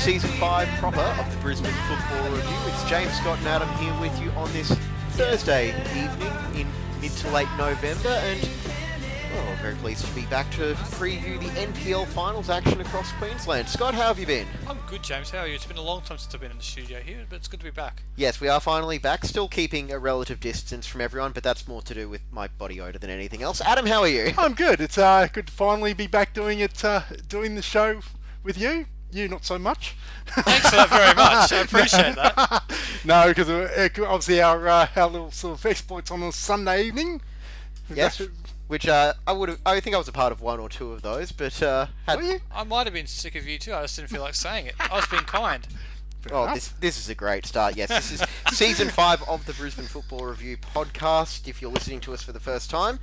season five proper of the Brisbane Football Review. It's James Scott and Adam here with you on this Thursday evening in mid to late November, and well, we're very pleased to be back to preview the NPL finals action across Queensland. Scott, how have you been? I'm good, James. How are you? It's been a long time since I've been in the studio here, but it's good to be back. Yes, we are finally back, still keeping a relative distance from everyone, but that's more to do with my body odor than anything else. Adam, how are you? I'm good. It's uh, good to finally be back doing it, uh, doing the show with you. You not so much. Thanks for that very much. I appreciate that. no, because uh, obviously our uh, our little sort of exploits on a Sunday evening. Yes. Which uh, I would have, I think I was a part of one or two of those, but uh, had, Were you? I might have been sick of you too. I just didn't feel like saying it. I was being kind. Oh, enough. this this is a great start. Yes, this is season five of the Brisbane Football Review podcast. If you're listening to us for the first time,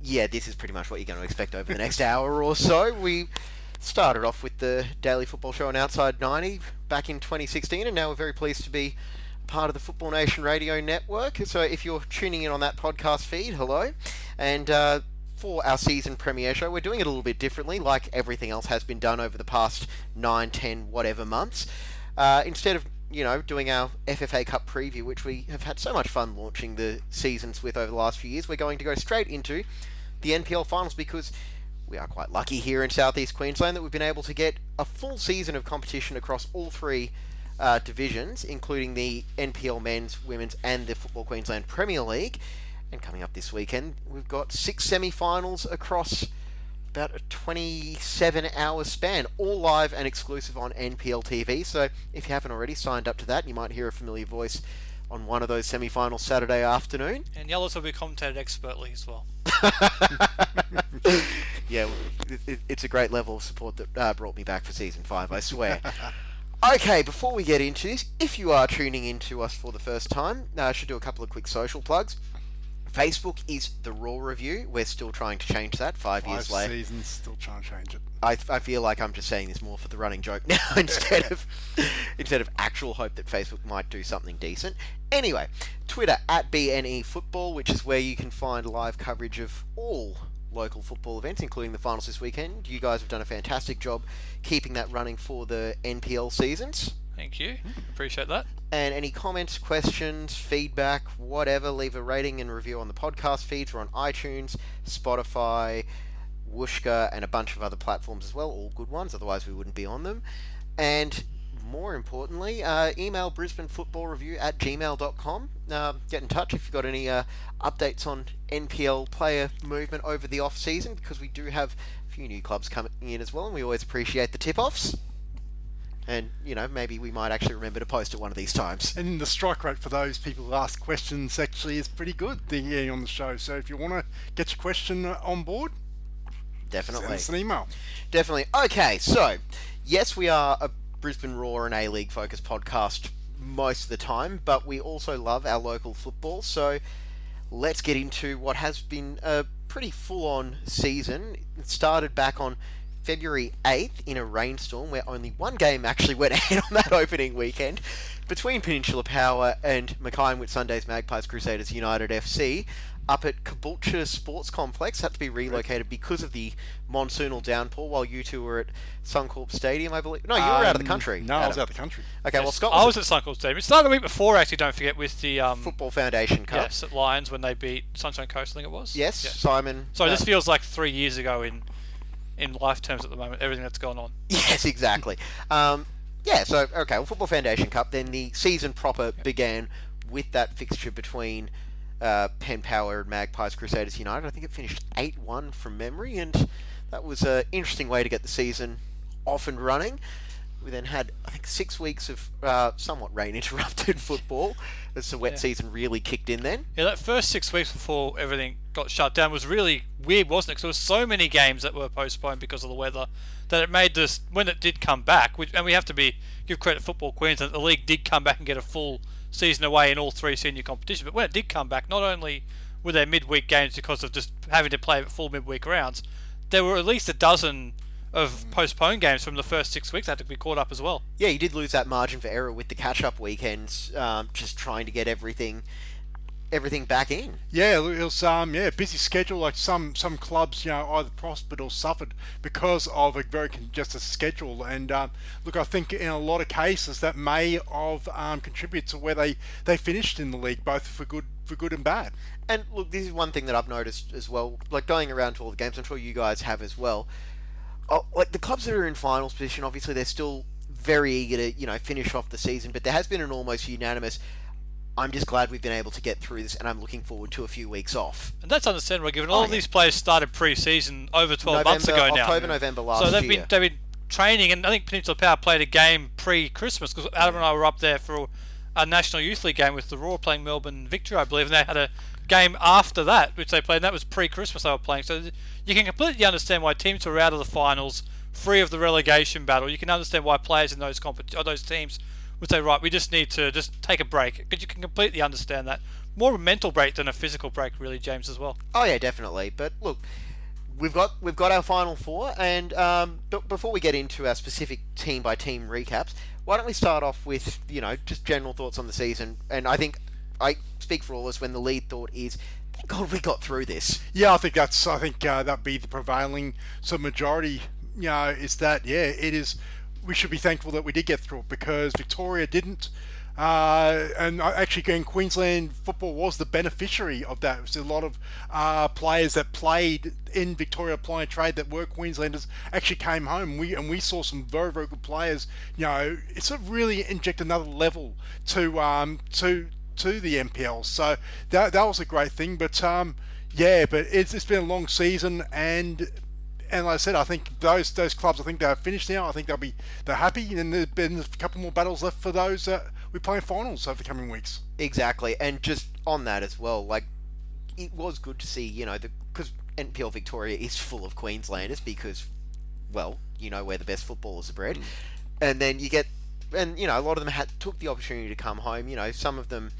yeah, this is pretty much what you're going to expect over the next hour or so. We started off with the daily football show on Outside 90 back in 2016, and now we're very pleased to be part of the Football Nation Radio Network. So if you're tuning in on that podcast feed, hello, and. Uh, for our season premiere show, we're doing it a little bit differently, like everything else has been done over the past 9, 10, whatever months. Uh, instead of you know doing our FFA Cup preview, which we have had so much fun launching the seasons with over the last few years, we're going to go straight into the NPL finals because we are quite lucky here in southeast Queensland that we've been able to get a full season of competition across all three uh, divisions, including the NPL men's, women's, and the Football Queensland Premier League. And coming up this weekend, we've got six semi-finals across about a 27 hour span, all live and exclusive on NPL TV. So if you haven't already signed up to that, you might hear a familiar voice on one of those semi finals Saturday afternoon. And Yellows will be commentated expertly as well. yeah, it, it, it's a great level of support that uh, brought me back for season five, I swear. okay, before we get into this, if you are tuning in to us for the first time, uh, I should do a couple of quick social plugs. Facebook is the Roar Review. We're still trying to change that five, Five years later. seasons, still trying to change it. I, I feel like I'm just saying this more for the running joke now instead of instead of actual hope that Facebook might do something decent. Anyway, Twitter at BNE Football, which is where you can find live coverage of all local football events, including the finals this weekend. You guys have done a fantastic job keeping that running for the NPL seasons. Thank you. Appreciate that. And any comments, questions, feedback, whatever, leave a rating and review on the podcast feeds. We're on iTunes, Spotify, Whooshkaa, and a bunch of other platforms as well. All good ones, otherwise we wouldn't be on them. And more importantly, uh, email brisbanefootballreview at gmail.com. Uh, get in touch if you've got any uh, updates on NPL player movement over the off season, because we do have a few new clubs coming in as well, and we always appreciate the tip offs. And, you know, maybe we might actually remember to post it one of these times. And the strike rate for those people who ask questions actually is pretty good the on the show. So if you want to get your question on board, send Definitely. us an email. Definitely. Okay, so, yes, we are a Brisbane Roar and A League focused podcast most of the time, but we also love our local football. So, let's get into what has been a pretty full on season. It started back on February 8th in a rainstorm where only one game actually went ahead on that opening weekend between Peninsula Power and Mackay and with Sunday's Magpies Crusaders United FC up at Caboolture Sports Complex. Had to be relocated because of the monsoonal downpour while you two were at Suncorp Stadium, I believe. No, you were out of the Um, country. No, I was out of the country. Okay, well, Yes, Scott I was, was at Suncorp Stadium. It started the week before, actually. Don't forget with the um, Football Foundation Cup. yes at Lions when they beat Sunshine Coast. I think it was. Yes, Yeah. Simon. So uh, this feels like three years ago in in life terms at the moment. Everything that's gone on. Yes, exactly. Um, yeah, so, okay, well, Football Foundation Cup, then the season proper began with that fixture between uh, Penn Power and Magpies Crusaders United. I think it finished 8 1 from memory, and that was an interesting way to get the season off and running. We then had, I think, six weeks of uh, somewhat rain interrupted football as the wet Yeah. season really kicked in then. Yeah, that first six weeks before everything got shut down was really weird, wasn't it? Because there was so many games that were postponed because of the weather that it made this when it did come back. Which, and we have to be give credit to Football Queensland. The league did come back and get a full season away in all three senior competitions. But when it did come back, not only were there midweek games because of just having to play full midweek rounds, there were at least a dozen of postponed games from the first six weeks that had to be caught up as well. Yeah, you did lose that margin for error with the catch-up weekends, um, just trying to get everything, everything back in. Yeah, it was um yeah busy schedule. Like some some clubs, you know, either prospered or suffered because of a very congested schedule. And um, look, I think in a lot of cases that may have um, contributed to where they they finished in the league, both for good for good and bad. And look, this is one thing that I've noticed as well. Like going around to all the games, I'm sure you guys have as well. Oh, like the clubs that are in finals position, obviously they're still very eager to you know finish off the season, but there has been an almost unanimous. I'm just glad we've been able to get through this, and I'm looking forward to a few weeks off. And that's understandable given oh, all Oh, of yeah. these players started pre-season over 12 months ago now. October, November last year. so they've year. been they've been training, and I think Peninsula Power played a game pre-Christmas because Adam and I were up there for a National Youth League game with the Roar playing Melbourne Victory, I believe, and they had a game after that which they played. And that was pre-Christmas they were playing. So you can completely understand why teams who are out of the finals, free of the relegation battle. You can understand why players in those compet- those teams would say, right, we just need to just take a break because you can completely understand that. More of a mental break than a physical break, really, James, as well. Oh yeah, definitely. But look, we've got we've got our final four, and um, but before we get into our specific team by team recaps, why don't we start off with you know just general thoughts on the season? And I think I speak for all of us when the lead thought is, thank God we got through this. Yeah, I think that's I think uh, that'd be the prevailing so majority. You know, is that yeah, it is. We should be thankful that we did get through it because Victoria didn't. Uh, and actually, again, Queensland football was the beneficiary of that. It was a lot of uh, players that played in Victoria and Trade that were Queenslanders actually came home. We and we saw some very very good players. You know, it's a really inject another level to um, to to the NPL. So that that was a great thing. But um, yeah, but it's it's been a long season and. And like I said, I think those those clubs, I think they're finished now. I think they'll be they're happy, and there's been a couple more battles left for those that we play in finals over the coming weeks. Exactly, and just on that as well, like it was good to see you know the because NPL Victoria is full of Queenslanders because, well, you know where the best footballers are bred, mm. and then you get and you know a lot of them had took the opportunity to come home. You know, some of them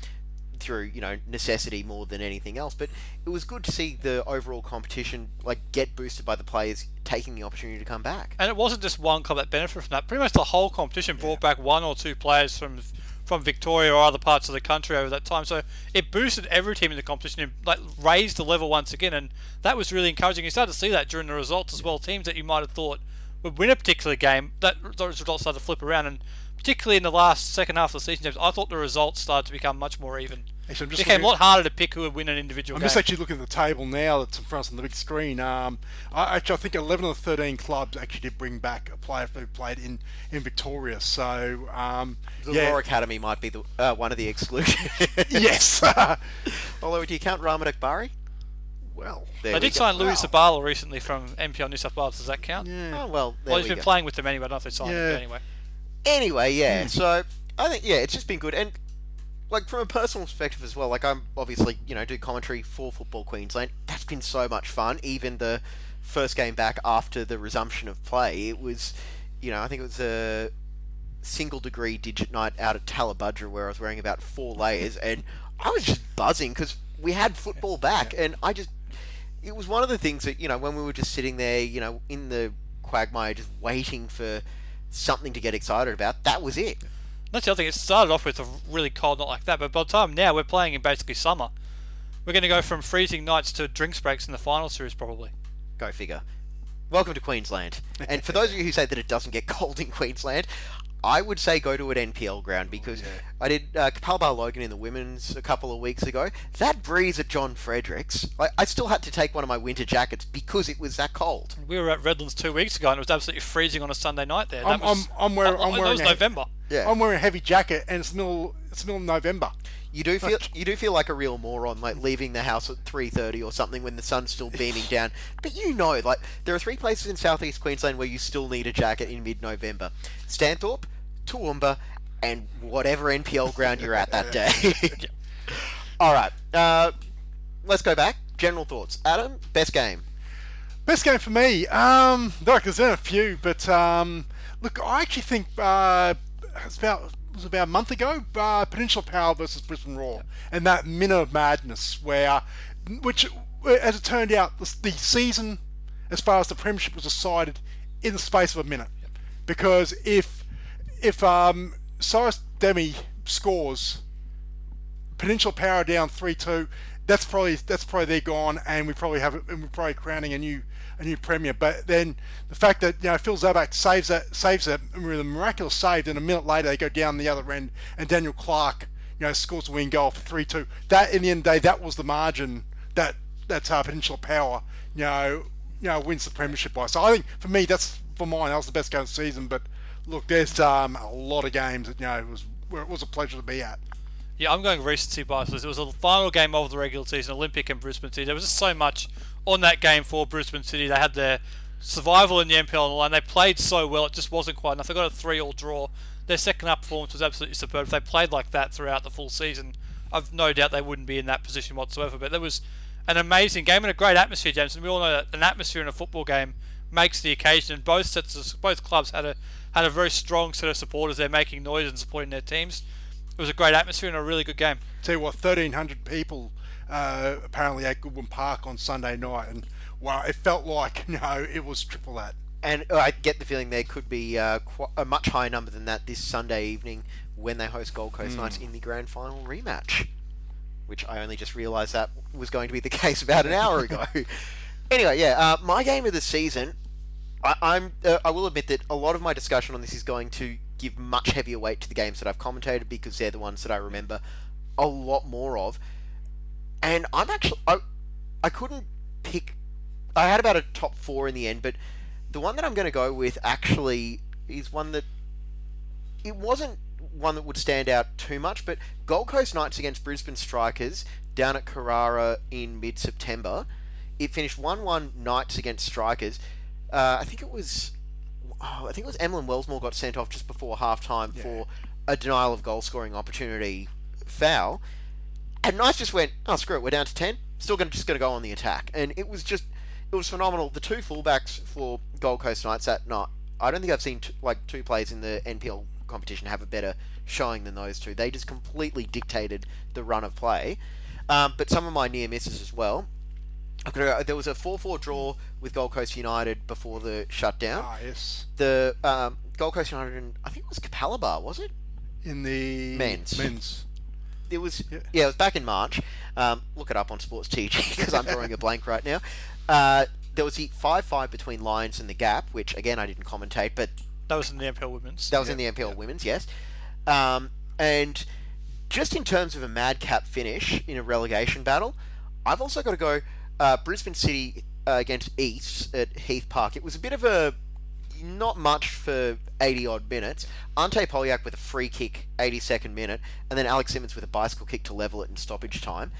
through you know necessity more than anything else. But it was good to see the overall competition like get boosted by the players taking the opportunity to come back. And it wasn't just one club that benefited from that. Pretty much the whole competition brought back one or two players from from Victoria or other parts of the country over that time. So it boosted every team in the competition and like raised the level once again. And that was really encouraging. You started to see that during the results as well. Teams that you might have thought would win a particular game, that those results started to flip around. And particularly in the last second half of the season, James, I thought the results started to become much more even. Actually, I'm It just became a looking- lot harder to pick who would win an individual I'm game. just actually looking at the table now that's in front of us on the big screen. Um, I, actually, I think 11 of the 13 clubs actually did bring back a player who played in, in Victoria. So, um, The yeah. Roar Academy might be the uh, one of the exclusions. yes. Although, do you count Rahmat Akbari? well, There they we did go. sign Louis Wow. Zabala recently from NPL New South Wales. Does that count? yeah. Oh well, there Well, he's we been go. playing with them anyway. I don't know if they signed him, Yeah. but anyway. Anyway, Hmm. yeah. So I think yeah, it's just been good, and like from a personal perspective as well. Like I'm obviously you know do commentary for Football Queensland. That's been so much fun. Even the first game back after the resumption of play, it was you know I think it was a single degree digit night out at Talabudra where I was wearing about four layers, and I was just buzzing because we had football back, and I just it was one of the things that you know when we were just sitting there, you know, in the quagmire, just waiting for something to get excited about. That was it. That's the other thing. It started off with a really cold night like that, but by the time now we're playing in basically summer. We're going to go from freezing nights to drinks breaks in the final series, probably. Go figure. Welcome to Queensland. And for those of you who say that it doesn't get cold in Queensland, I would say go to an NPL ground because I did uh, Capalaba Logan in the women's a couple of weeks ago. That breeze at John Fredericks, I, I still had to take one of my winter jackets because it was that cold. We were at Redlands two weeks ago, and it was absolutely freezing on a Sunday night there. I'm- That was, I'm- I'm wearing- oh, I'm that was a- November. Yeah. I'm wearing a heavy jacket, and it's middle it's middle of November. You do feel you do feel like a real moron, like leaving the house at three thirty or something when the sun's still beaming down. But you know, like there are three places in southeast Queensland where you still need a jacket in mid-November: Stanthorpe, Toowoomba, and whatever NPL ground you're at that day. All right, uh, let's go back. General thoughts, Adam. Best game. Best game for me. Um, look, there's been a few, but um, look, I actually think uh, it's about was about a month ago, uh, Peninsula Power versus Brisbane Roar, and that minute of madness where, which, as it turned out, the, the season, as far as the premiership was decided, in the space of a minute, because if if um, Cyrus Dehmie scores, Peninsula Power down three two. That's probably that's probably they're gone, and we probably have and we're probably crowning a new a new premier. But then the fact that you know Phil Zabak saves that saves that with a miraculous save, and a minute later they go down the other end, and Daniel Clark you know scores a win goal for three two. That in the end of the day, that was the margin that that's our Peninsula Power you know you know wins the premiership by. So I think for me that's for mine that was the best game of the season. But look, there's um, a lot of games that you know it was where it was a pleasure to be at. Yeah, I'm going recency bias. It was a final game of the regular season, Olympic and Brisbane City. There was just so much on that game for Brisbane City. They had their survival in the NPL on the line. They played so well, it just wasn't quite enough. They got a three-all draw. Their second up performance was absolutely superb. If they played like that throughout the full season, I've no doubt they wouldn't be in that position whatsoever. But there was an amazing game and a great atmosphere, James. And we all know that an atmosphere in a football game makes the occasion. And both sets, of, both clubs had a had a very strong set of supporters there making noise and supporting their teams. It was a great atmosphere and a really good game. Tell you what, 1,300 people uh, apparently at Goodwin Park on Sunday night, and wow, it felt like you know it was triple that. And I get the feeling there could be uh, qu- a much higher number than that this Sunday evening when they host Gold Coast Knights in the grand final rematch. Which I only just realised that was going to be the case about an hour ago. anyway, yeah, uh, my game of the season. I, I'm. Uh, I will admit that a lot of my discussion on this is going to give much heavier weight to the games that I've commentated because they're the ones that I remember a lot more of. And I'm actually. I, I couldn't pick. I had about a top four in the end, but the one that I'm going to go with actually is one that it wasn't one that would stand out too much, but Gold Coast Knights against Brisbane Strikers down at Carrara in mid-September. It finished one-one Knights against Strikers. Uh, I think it was, oh, I think it was Emlyn Wellsmore got sent off just before half-time for a denial of goal scoring opportunity foul. And Knights just went, oh screw it, we're down to ten. Still going just going to go on the attack, and it was just it was phenomenal. The two fullbacks for Gold Coast Knights that night, I don't think I've seen t- like two players in the NPL competition have a better showing than those two. They just completely dictated the run of play. Um, but some of my near misses as well. There was a 4-4 draw with Gold Coast United before the shutdown. Ah, yes. The um, Gold Coast United, and I think it was Capalaba, was it? In the Men's. men's. It was Yeah. yeah, it was back in March. Um, look it up on Sports TG because I'm drawing a blank right now. Uh, there was the five five between Lions and the Gap, which again I didn't commentate, but That was in the NPL Women's. that was in the NPL Women's, yes. Um, and just in terms of a madcap finish in a relegation battle, I've also got to go uh, Brisbane City uh, against East at Heath Park. It was a bit of a not much for 80 odd minutes. Ante Polyak with a free kick, 82nd minute, and then Alex Simmons with a bicycle kick to level it in stoppage time.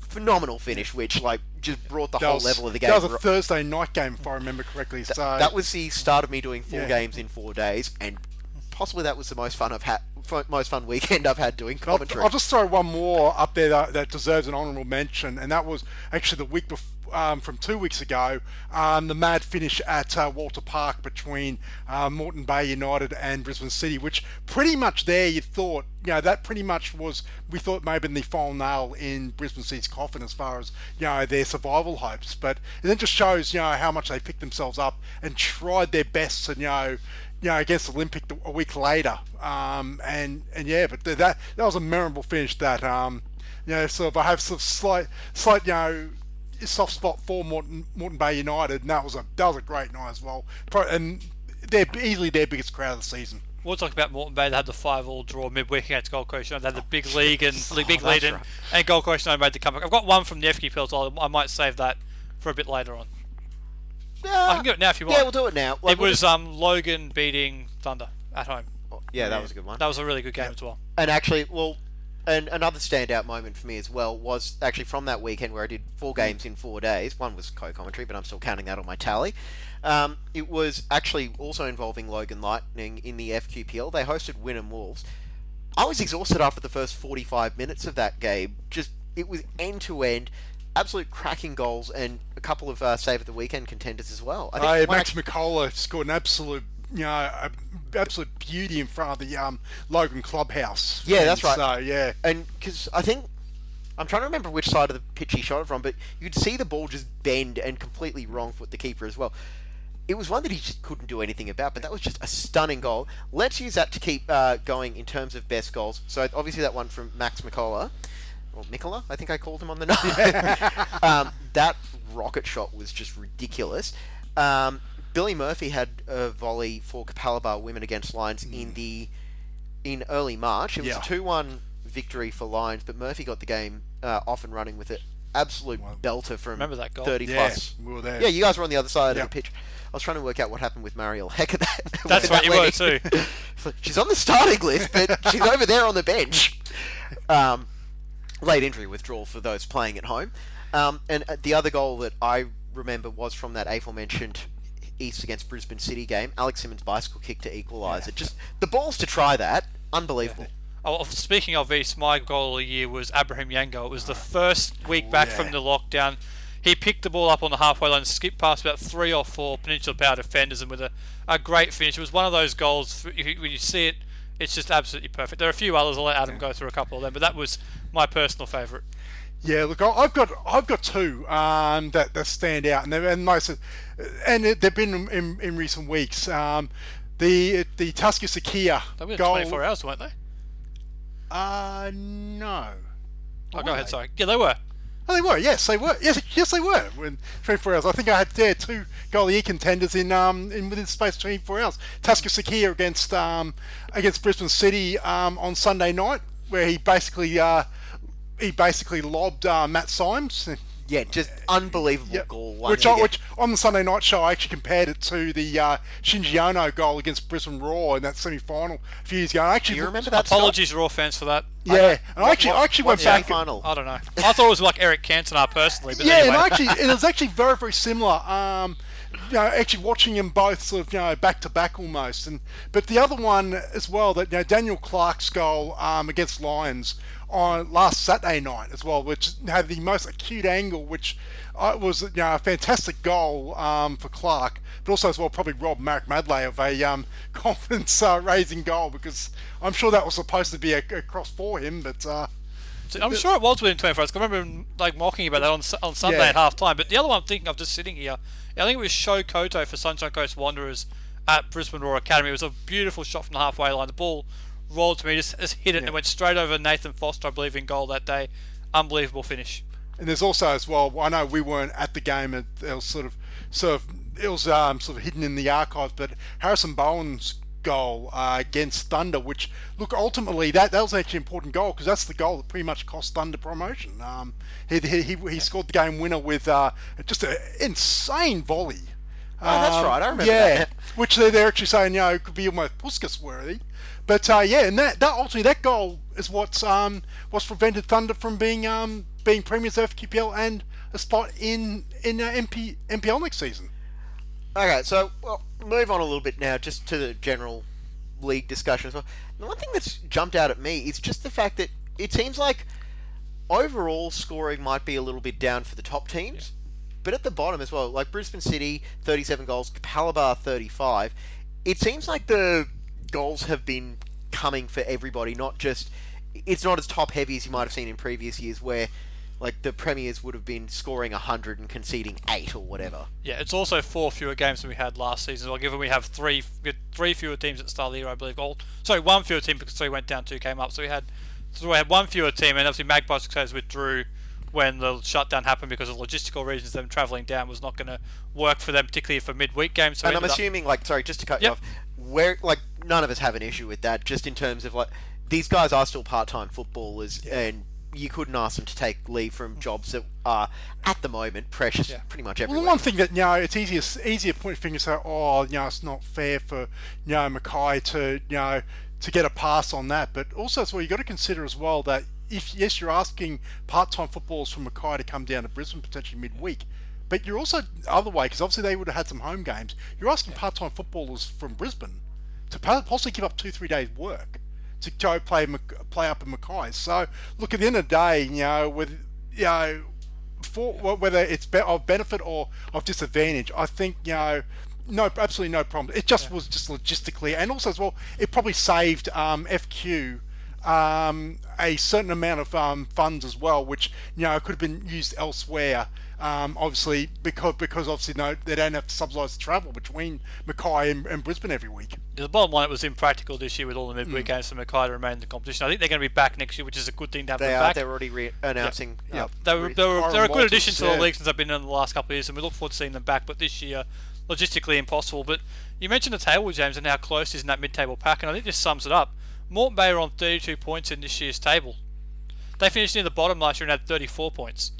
Phenomenal finish, which like just brought the That whole was, level of the game. that was a Thursday night game, if I remember correctly. So that was the start of me doing four Yeah. games in four days, and possibly that was the most fun I've had, most fun weekend I've had doing I'll, commentary. I'll just throw one more up there that, that deserves an honourable mention, and that was actually the week before. Um, from two weeks ago, um, the mad finish at uh, Walter Park between uh, Moreton Bay United and Brisbane City, which pretty much there you thought, you know, that pretty much was, we thought maybe the final nail in Brisbane City's coffin as far as, you know, their survival hopes. But it then just shows, you know, how much they picked themselves up and tried their best to, you know, you know, against Olympic a week later. Um, and, and yeah, but that that was a memorable finish that, um, you know, sort of, I have sort of slight, slight, you know, soft spot for Moreton, Moreton Bay United, and that was a that was a great night as well. Pro- And they're easily their biggest crowd of the season. We'll talk about Moreton Bay. They had the five-all draw midweek against Gold Coast. United. They had the big league and the big lead in, right. and Gold Coast United made the comeback. I've got one from the FQPL, so I might save that for a bit later on. I can do it now if you want. yeah, we'll do it now. Like, it we'll was um, Logan beating Thunder at home. just- yeah, that was a good one. That was a really good game as well. And actually, well, and another standout moment for me as well was actually from that weekend where I did four games in four days. One was co-commentary, but I'm still counting that on my tally. Um, it was actually also involving Logan Lightning in the FQPL. They hosted Wynnum Wolves. I was exhausted after the first 45 minutes of that game. Just it was end to end, absolute cracking goals and a couple of uh, save of the weekend contenders as well. I Uh, one Max McCullough scored an absolute you know a absolute beauty in front of the um, Logan clubhouse. Yeah, that's right. So yeah, and because I think I'm trying to remember which side of the pitch he shot it from, but you'd see the ball just bend and completely wrong foot the keeper as well. It was one that he just couldn't do anything about, but that was just a stunning goal. Let's use that to keep uh, going in terms of best goals. So obviously that one from Max Mikola, or Mikola, I think I called him on the night. um, that rocket shot was just ridiculous. Um, Billy Murphy had a volley for Capalaba women against Lions in the in early March. It was Yeah. a two-one victory for Lions, but Murphy got the game uh, off and running with an absolute belter from Remember that goal? thirty yeah, plus. we were there. Yeah, you guys were on the other side Yeah. of the pitch. I was trying to work out what happened with Mariel Heck at that. That's when right, that you were too. in. It's like, she's on the starting list, but she's over there on the bench. Um, late injury withdrawal for those playing at home. Um, and uh, the other goal that I remember was from that aforementioned East against Brisbane City game. Alex Simmons' bicycle kick to equalise it. Just the balls to try that. Unbelievable. Oh, speaking of East, my goal of the year was Abraham Yango. It was the first week back yeah. from the lockdown. He picked the ball up on the halfway line, skipped past about three or four Peninsula Power defenders, and with a, a great finish. It was one of those goals, when you see it, it's just absolutely perfect. There are a few others, I'll let Adam go through a couple of them, but that was my personal favourite. Yeah, look, I've got I've got two um, that, that stand out, and, and most of, and it- they've been in, in, recent weeks. Um, the the Tusker Sakia They were goal. 24 hours, weren't they? Uh, no. Oh, go ahead, sorry. Yeah, they were. Oh, they were. Yes, they were. Yes, yes, they were. When 24 hours. I think I had there two goal of the contenders in um in within the space of 24 hours. Tusker against um against Brisbane City um on Sunday night, where he basically uh he basically lobbed uh, Matt Symes. Yeah, just unbelievable Yep. goal. Which, I, which on the Sunday night show, I actually compared it to the uh, Shinji Ono goal against Brisbane Roar in that semi-final a few years ago. I actually Do you remember that? Apologies, Roar fans, for that. Yeah, and I actually, what- I actually went back. semi-final? I don't know. I thought it was like Eric Cantona personally, but yeah, anyway. and actually, it was actually very, very similar. Um, you know, actually watching them both sort of, you know, back to back almost. And but the other one as well, that you know, Daniel Clark's goal um, against Lions on last Saturday night as well, which had the most acute angle, which uh, was you know, a fantastic goal um, for Clark, but also as well probably robbed Mark Madley of a um, confidence uh, raising goal because I'm sure that was supposed to be a, a cross for him, but. Uh, I'm sure it was within 24 hours. I remember him, like mocking about that on on Sunday Yeah. at half time. But the other one I'm thinking of just sitting here, I think it was Sho Koto for Sunshine Coast Wanderers at Brisbane Roar Academy. It was a beautiful shot from the halfway line. The ball rolled to me, just, just hit it, and went straight over Nathan Foster, I believe, in goal that day. Unbelievable finish. And there's also as well. I know we weren't at the game. It, it was sort of, sort of, it was um, sort of hidden in the archives. But Harrison Bowen's goal uh, against Thunder, which look ultimately that that was actually an important goal because that's the goal that pretty much cost Thunder promotion. Um, he, he, he, he scored the game winner with uh, just an insane volley. Oh, that's Um, right, I remember yeah, that. which they're, they're actually saying, you know, it could be almost Puskas worthy. But uh, yeah, and that, that ultimately that goal is what's um, what's prevented Thunder from being um, being premiers of FQPL and a spot in in uh, MP MPL next season. Okay, so well, move on a little bit now, just to the general league discussion as well. The one thing that's jumped out at me is just the fact that it seems like overall scoring might be a little bit down for the top teams, but at the bottom as well, like Brisbane City, 37 goals, Capalaba, 35. It seems like the goals have been coming for everybody, not just. It's not as top heavy as you might have seen in previous years, where like the premiers would have been scoring 100 and conceding 8 or whatever. Yeah, it's also four fewer games than we had last season. Well, given we have three three fewer teams at the start of the year, I believe. Well, sorry, one fewer team because three went down, two came up. So we had so we had one fewer team, and obviously Magpies Crusaders withdrew when the shutdown happened because of logistical reasons. Them travelling down was not going to work for them, particularly for midweek games. So and I'm ended up- assuming, like, sorry, just to cut you off, where like none of us have an issue with that. Just in terms of like these guys are still part-time footballers, and you couldn't ask them to take leave from mm. jobs that are at the moment precious, pretty much Well, everywhere. the one thing that you know, it's easier easier to point fingers say, oh, you know, it's not fair for you know Mackay to you know to get a pass on that. But also as well, you've got to consider as well that if yes, you're asking part-time footballers from Mackay to come down to Brisbane potentially midweek. But you're also the other way because obviously they would have had some home games. You're asking part-time footballers from Brisbane to possibly give up two, three days' work to go play play up in Mackay. So look, at the end of the day, you know, with you know, for wh- whether it's of benefit or of disadvantage, I think you know, no, absolutely no problem. It just was just logistically, and also as well, it probably saved um, FQ um, a certain amount of um, funds as well, which you know could have been used elsewhere. Um, obviously, because because obviously no, they don't have to subsidise the travel between Mackay and, and Brisbane every week. The bottom line, it was impractical this year with all the midweek games for Mackay to remain in the competition. I think they're going to be back next year, which is a good thing to have They them are. back. They're already re- announcing. Yeah. uh, they were, they were, they're a good addition to yeah. the league since I've been in the last couple of years, and we look forward to seeing them back. But this year, logistically impossible. But you mentioned the table, James, and how close is in that mid-table pack, and I think this sums it up. Moreton Bay are on 32 points in this year's table. They finished near the bottom last year and had 34 points.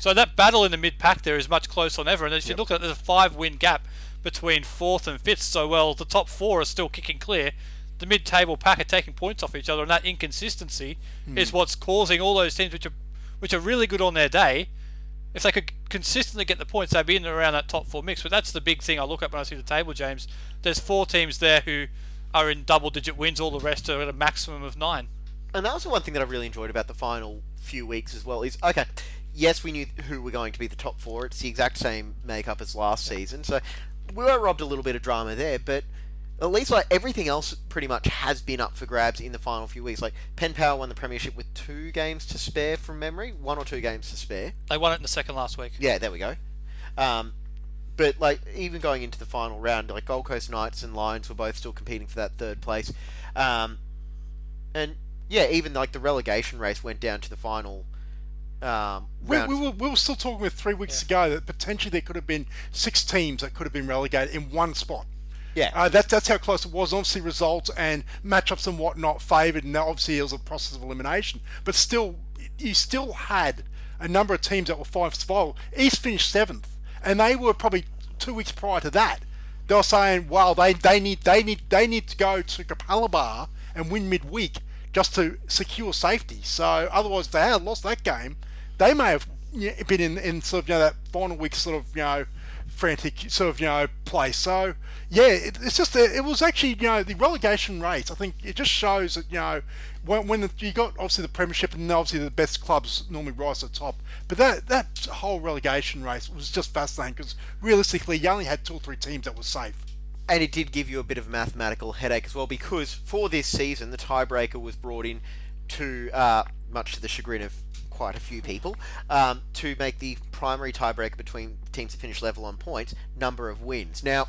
So that battle in the mid-pack there is much closer than ever. And if you look at it, there's a five-win gap between fourth and fifth. So well, the top four are still kicking clear. The mid-table pack are taking points off each other, and that inconsistency hmm. is what's causing all those teams which are which are really good on their day. If they could consistently get the points, they'd be in and around that top four mix. But that's the big thing I look at when I see the table, James. There's four teams there who are in double-digit wins. All the rest are at a maximum of nine. and that was the one thing that I really enjoyed about the final few weeks as well. Is okay. Yes, we knew who were going to be the top four. It's the exact same makeup as last season, so we were robbed a little bit of drama there. But at least like everything else, pretty much has been up for grabs in the final few weeks. Like Penn Power won the premiership with two games to spare from memory, one or two games to spare. They won it in the second last week. Yeah, there we go. Um, but like even going into the final round, like Gold Coast Knights and Lions were both still competing for that third place. Um, and yeah, even like the relegation race went down to the final um, We, we, were, we were still talking with three weeks ago that potentially there could have been six teams that could have been relegated in one spot. yeah, Uh, that's that's how close it was. Obviously, results and matchups and whatnot favoured, and obviously it was a process of elimination. But still, you still had a number of teams that were five survival. East finished seventh, and they were probably two weeks prior to that. They were saying, "Wow, they, they need they need they need to go to Capalaba and win midweek just to secure safety." So otherwise, if they had lost that game, they may have you know, been in, in sort of you know that final week sort of you know frantic sort of you know play. So yeah, it, it's just it was actually you know the relegation race. I think it just shows that you know when, when the, you got obviously the premiership and obviously the best clubs normally rise to the top. But that that whole relegation race was just fascinating because realistically you only had two or three teams that were safe. and it did give you a bit of a mathematical headache as well because for this season the tiebreaker was brought in to uh, much to the chagrin of quite a few people um, to make the primary tiebreaker between teams that finish level on points number of wins. Now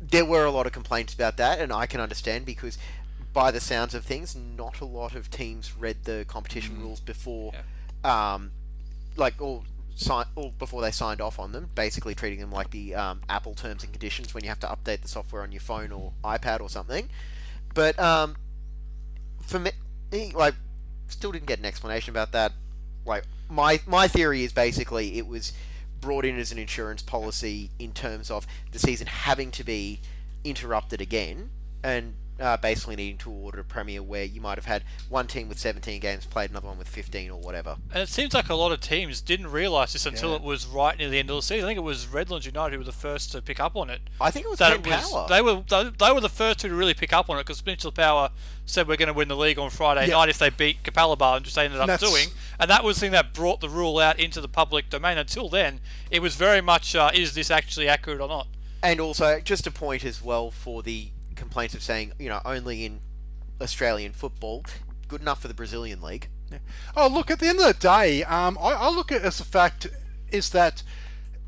there were a lot of complaints about that and I can understand because by the sounds of things not a lot of teams read the competition rules before um, like all sign or before they signed off on them, basically treating them like the um, Apple terms and conditions when you have to update the software on your phone or iPad or something. But um, for me, like, still didn't get an explanation about that. Like, my my theory is basically it was brought in as an insurance policy in terms of the season having to be interrupted again and uh, basically needing to order a premiere where you might have had one team with 17 games played, another one with 15 or whatever. And it seems like a lot of teams didn't realise this until Yeah. it was right near the end of the season. I think it was Redlands United who were the first to pick up on it. I think it was That Penn it was, Power. they were they, they were the first two to really pick up on it because Peninsula Power said we're going to win the league on Friday Yeah. night if they beat Capalaba, and just they ended up that's- doing. And that was the thing that brought the rule out into the public domain. Until then, it was very much uh, is this actually accurate or not? And also, just a point as well for the complaints of saying, you know, only in Australian football, good enough for the Brazilian league. Oh, look, at the end of the day, um, I, I look at it as a fact is that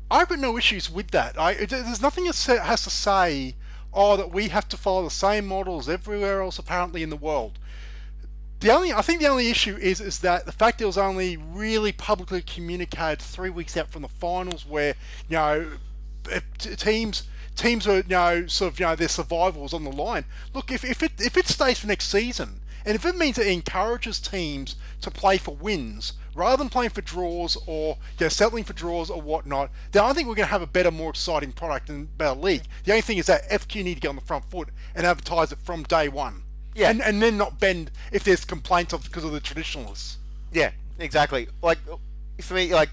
I've got no issues with that. I, there's nothing that has to say, oh, that we have to follow the same models everywhere else apparently in the world. The only, I think the only issue is is that the fact it was only really publicly communicated three weeks out from the finals, where you know teams teams are you know sort of you know their survival is on the line. Look, if, if it if it stays for next season, and if it means it encourages teams to play for wins rather than playing for draws or you know, settling for draws or whatnot, then I think we're going to have a better, more exciting product and better league. The only thing is that FQ need to get on the front foot and advertise it from day one. Yeah. And, and then not bend if there's complaints of because of the traditionalists. Yeah, exactly. Like, for me, like,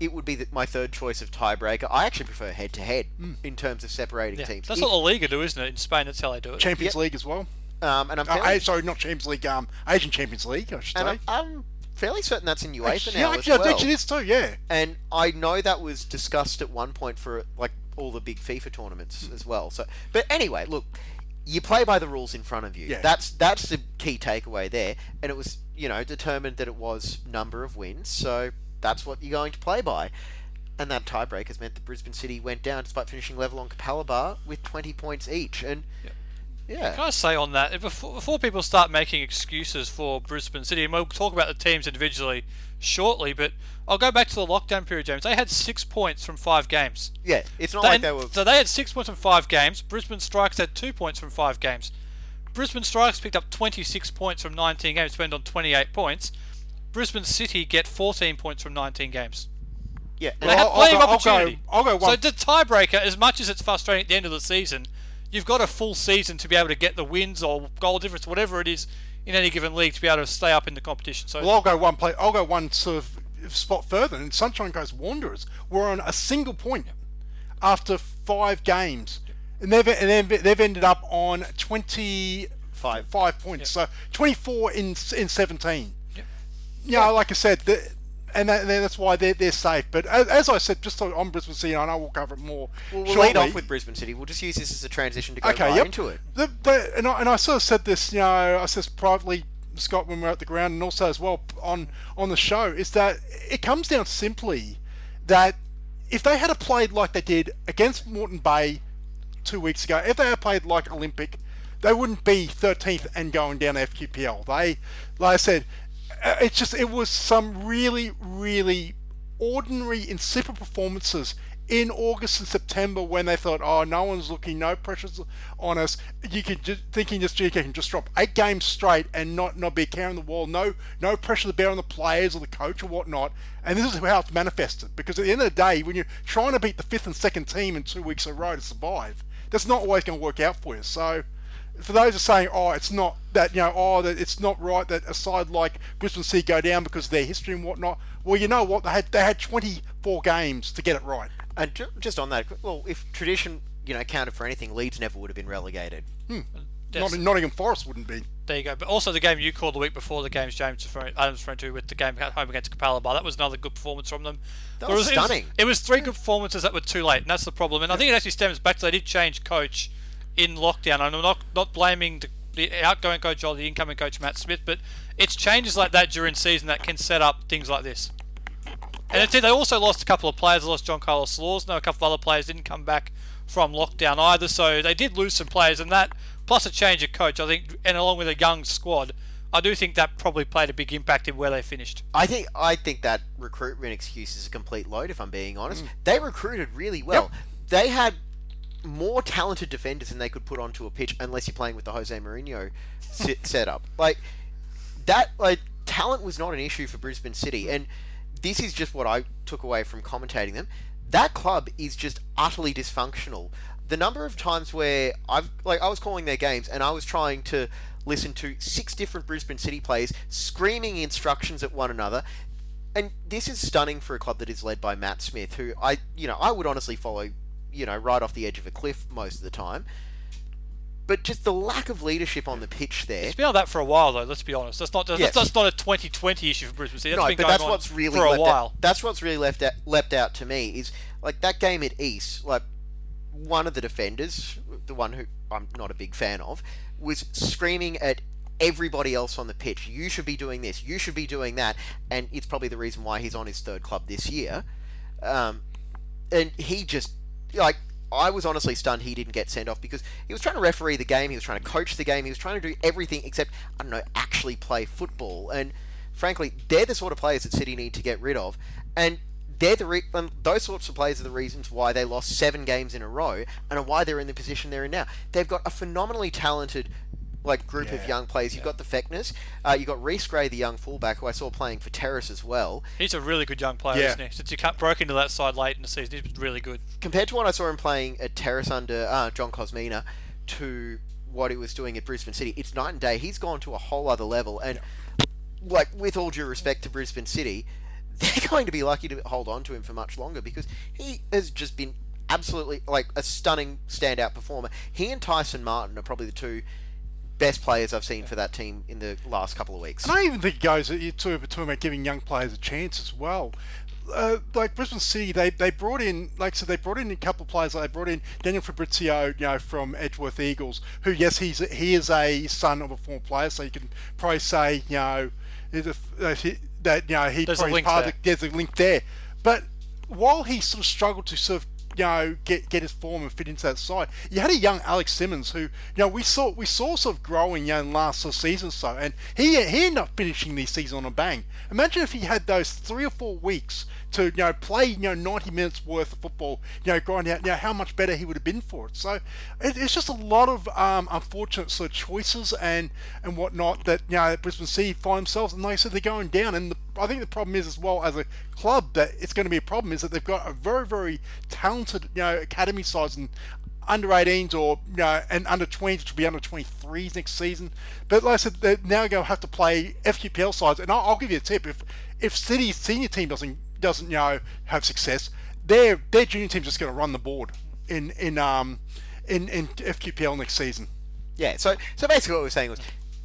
it would be the, my third choice of tiebreaker. I actually prefer head to head in terms of separating Yeah. teams. That's If- what La Liga do, isn't it? In Spain, that's how they do it. Champions Yep. League as well. um, and I'm Uh, fairly, eh, sorry, not Champions League. Um, Asian Champions League, I should and say. I'm, I'm fairly certain that's in UEFA yeah, now actually, as I well. think it is too. Yeah. And I know that was discussed at one point for like all the big FIFA tournaments as well. So, but anyway, look, you play by the rules in front of you. Yeah. That's that's the key takeaway there, and it was you know determined that it was number of wins. So that's what you're going to play by. And that tiebreak has meant that Brisbane City went down despite finishing level on Capalaba with 20 points each. And yeah, Can I say on that, before, before people start making excuses for Brisbane City, and we'll talk about the teams individually shortly, but I'll go back to the lockdown period, James. They had six points from five games. yeah, it's not They- like they were. So they had six points from five games. Brisbane Strikers had two points from five games. Brisbane Strikers picked up 26 points from 19 games, spent on 28 points. Brisbane City get 14 points from 19 games. Yeah, they have plenty of opportunity. I'll go, I'll go so the tiebreaker, as much as it's frustrating at the end of the season, you've got a full season to be able to get the wins or goal difference, whatever it is, in any given league to be able to stay up in the competition. So well, I'll go one play. I'll go one sort of spot further, and Sunshine Coast Wanderers were on a single point after five games, and they've and they've ended up on twenty five, points. So 24 in in 17 yeah, yeah. like I said, the, and that, that's why they're, they're safe. But as, as I said, just on Brisbane City, and I will cover it more. We'll, we'll lead off with Brisbane City. We'll just use this as a transition to go okay, right yep. into it. The, the, and, I, and I sort of said this, you know, I said this privately, Scott, when we were at the ground, and also as well on on the show, is that it comes down simply that if they had played like they did against Moreton Bay two weeks ago, if they had played like Olympic, they wouldn't be 13th and going down FQPL. They, like I said, uh, it's just it was some really, really ordinary, insipid performances in August and September when they thought, oh, no one's looking, no pressures on us. You could just thinking just GK can just drop eight games straight and not not be carrying the wall. No no pressure to bear on the players or the coach or whatnot. And this is how it's manifested. Because at the end of the day, when you're trying to beat the fifth and second team in two weeks in a row to survive, that's not always going to work out for you. So for those who are saying, oh, it's not that, you know, oh, that it's not right that a side like Brisbane City go down because of their history and whatnot. Well, you know what? They had they had 24 games to get it right. And just on that, well, if tradition, you know, counted for anything, Leeds never would have been relegated. Hmm. Yes. Not, Nottingham Forest wouldn't be. There you go. But also the game you called the week before the games James referring, Adams referring to with the game at home against Capalaba. That was another good performance from them. That But was it it stunning. It was, three good performances that were too late, and that's the problem. And I think it actually stems back to they did change coach in lockdown. And I'm not not blaming the, the outgoing coach or the incoming coach Matt Smith, but it's changes like that during season that can set up things like this. And it's, they also lost a couple of players. They lost John Carlos Laws. No, a couple of other players didn't come back from lockdown either. So they did lose some players, and that plus a change of coach, I think, and along with a young squad, I do think that probably played a big impact in where they finished. I think I think that recruitment excuse is a complete load. If I'm being honest, mm. they recruited really well. They had more talented defenders than they could put onto a pitch, unless you're playing with the Jose Mourinho sit, setup. Like that, like talent was not an issue for Brisbane City, and this is just what I took away from commentating them. That club is just utterly dysfunctional. The number of times where I've like I was calling their games and I was trying to listen to six different Brisbane City players screaming instructions at one another. And this is stunning for a club that is led by Matt Smith, who I, you know, I would honestly follow, you know, right off the edge of a cliff most of the time. But just the lack of leadership on the pitch there. It's been like that for a while, though. Let's be honest. That's not that's, Yes. that's not a 2020 issue for Brisbane City. That's no, been but going that's on what's really for a while. Out, that's what's really left out, leapt out to me is like that game at East. Like one of the defenders, the one who I'm not a big fan of, was screaming at everybody else on the pitch. You should be doing this. You should be doing that. And it's probably the reason why he's on his third club this year. Um, and he just like I was honestly stunned he didn't get sent off because he was trying to referee the game, he was trying to coach the game, he was trying to do everything except I don't know actually play football. And frankly, they're the sort of players that City need to get rid of, and they're the re- those sorts of players are the reasons why they lost seven games in a row and why they're in the position they're in now. They've got a phenomenally talented like group of young players. You've got the Feckners, uh, you've got Reese Gray, the young fullback, who I saw playing for Terrace as well. He's a really good young player, Yeah. isn't he? Since he broke into that side late in the season, he's really good. compared to what I saw him playing at Terrace under uh, John Kosmina to what he was doing at Brisbane City, it's night and day. He's gone to a whole other level, and like with all due respect to Brisbane City, they're going to be lucky to hold on to him for much longer because he has just been absolutely like a stunning standout performer. He and Tyson Martin are probably the two best players I've seen for that team in the last couple of weeks. And I even think it goes to to about giving young players a chance as well. uh, like Brisbane City, they, they brought in, like I said, they brought in a couple of players. They brought in Daniel Fabrizio, you know, from Edgeworth Eagles, who, yes, he's he is a son of a former player, so you can probably say, you know, is a, uh, he- that you know he There's a probably link part there. of the- there's a link there. But while he sort of struggled to sort of you know get get his form and fit into that side, you had a young Alex Simmons who you know we saw we saw sort of growing you know, in last sort of season or so, and he he ended up finishing the season on a bang. Imagine if he had those three or four weeks to you know play you know 90 minutes worth of football, you know grind out, you know how much better he would have been for it. So it, it's just a lot of um, unfortunate sort of choices and and whatnot that you know Brisbane City find themselves, and I said, they're going down. And the, I think the problem is as well as a club that it's going to be a problem is that they've got a very very talented you know academy size and under 18s or you know and under 20s which will be under 23s next season. But like I said they're now going to have to play FQPL sides. And I'll, I'll give you a tip. If if City's senior team doesn't doesn't you know have success their their junior team's just going to run the board in in um in in FQPL next season Yeah, so so basically what we we're saying was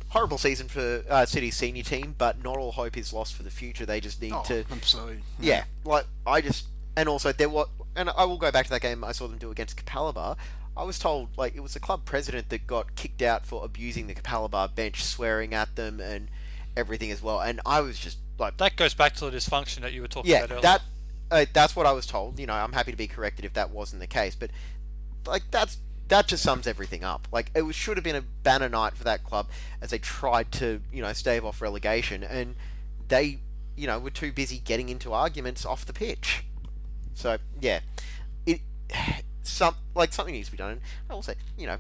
horrible season for uh, City's senior team, but not all hope is lost for the future. They just need oh, to I'm sorry Yeah, like I just and also there was and I will go back to that game I saw them do against Capalaba. I was told like it was the club president that got kicked out for abusing the Capalaba bench, swearing at them and everything as well. And I was just like, That goes back to the dysfunction that you were talking yeah, about earlier. that uh, that's what I was told. You know, I'm happy to be corrected if that wasn't the case, but like that's that just sums everything up. Like it was, should have been a banner night for that club as they tried to you know stave off relegation, and they you know were too busy getting into arguments off the pitch. So yeah, it some like something needs to be done. And I will say, you know,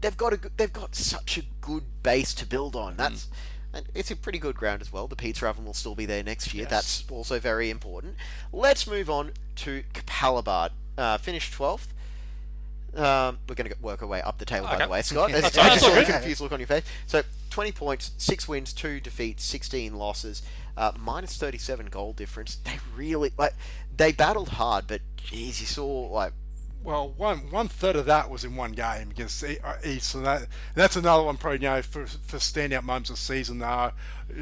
they've got a good, they've got such a good base to build on. That's and it's a pretty good ground as well. The pizza oven will still be there next year. That's also very important. Let's move on to Capalaba. Uh, finished twelfth. Um, we're going to work our way up the table, by the way, Scott. That's I just saw a confused look on your face. So, 20 points, 6 wins, 2 defeats, 16 losses, uh, minus 37 goal difference. They really, like, they battled hard, but, geez, you saw, like, Well, one one third of that was in one game against uh, East, and that that's another one probably you know for for standout moments of the season. Uh,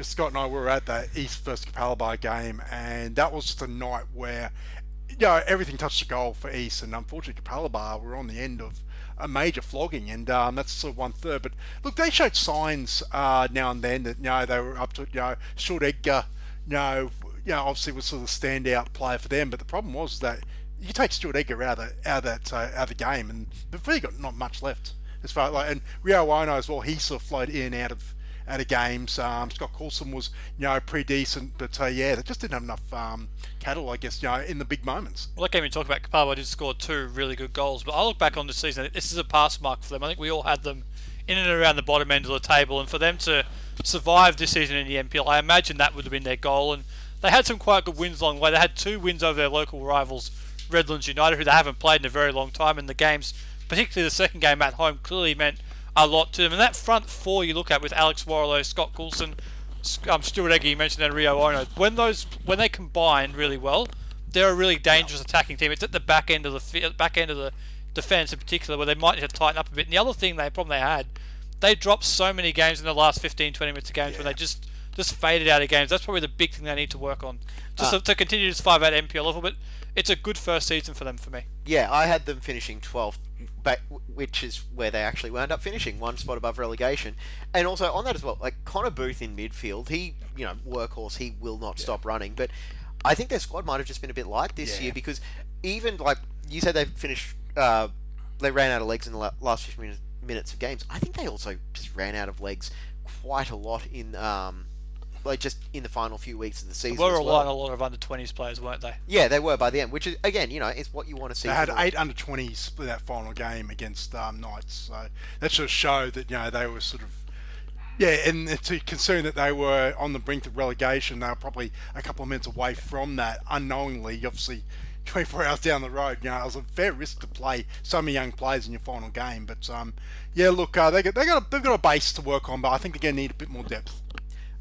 Scott and I were at that East versus Capalaba game, and that was just a night where you know everything touched the goal for East, and unfortunately Capalaba were on the end of a major flogging, and um, that's sort of one third. But look, they showed signs uh, now and then that you know they were up to you know Stuart Edgar, you know, you know obviously was sort of the standout player for them, but the problem was that you take Stuart Edgar out of out of that uh, out of the game, and they've really got not much left as far like and Rio Wino as well. He sort of flowed in and out of out of games. Um, Scott Coulson was you know pretty decent, but uh, yeah, they just didn't have enough um, cattle, I guess, you know, in the big moments. Well, that game you talk about, Capalaba did score two really good goals, but I look back on the season. This is a pass mark for them. I think we all had them in and around the bottom end of the table, and for them to survive this season in the NPL, I imagine that would have been their goal. And they had some quite good wins along the way. They had two wins over their local rivals, Redlands United, who they haven't played in a very long time, and the games, particularly the second game at home, clearly meant a lot to them. And that front four you look at with Alex Warlow, Scott Coulson, um, Stuart Eggy, you mentioned, and Rio Ono, when those when they combine really well, they're a really dangerous attacking team. It's at the back end of the back end of the defense in particular where they might need to tighten up a bit. And the other thing they problem they had, they dropped so many games in the last 15, 20 minutes of games when they just just faded out of games. That's probably the big thing they need to work on, just to, to continue to survive at NPL level. But it's a good first season for them for me. yeah, I had them finishing 12th, but, which is where they actually wound up finishing, one spot above relegation. And also on that as well, like Connor Booth in midfield, he, you know, workhorse, he will not stop running. But I think their squad might have just been a bit light this Yeah. year because even like you said, they finished, uh, they ran out of legs in the last 15 minutes, minutes of games. I think they also just ran out of legs quite a lot in, um, like just in the final few weeks of the season. We're as relying well. on a lot of under 20s players, weren't they? Yeah, they were by the end, which is again, you know, is what you want to see. They had eight under 20s for that final game against um, Knights, so that just showed that you know they were sort of yeah, and to concern that they were on the brink of relegation, they were probably a couple of minutes away from that unknowingly. Obviously, 24 hours down the road, you know, it was a fair risk to play so many young players in your final game. But um, yeah, look, uh, they got they got a, they've got a base to work on, but I think they're going to need a bit more depth.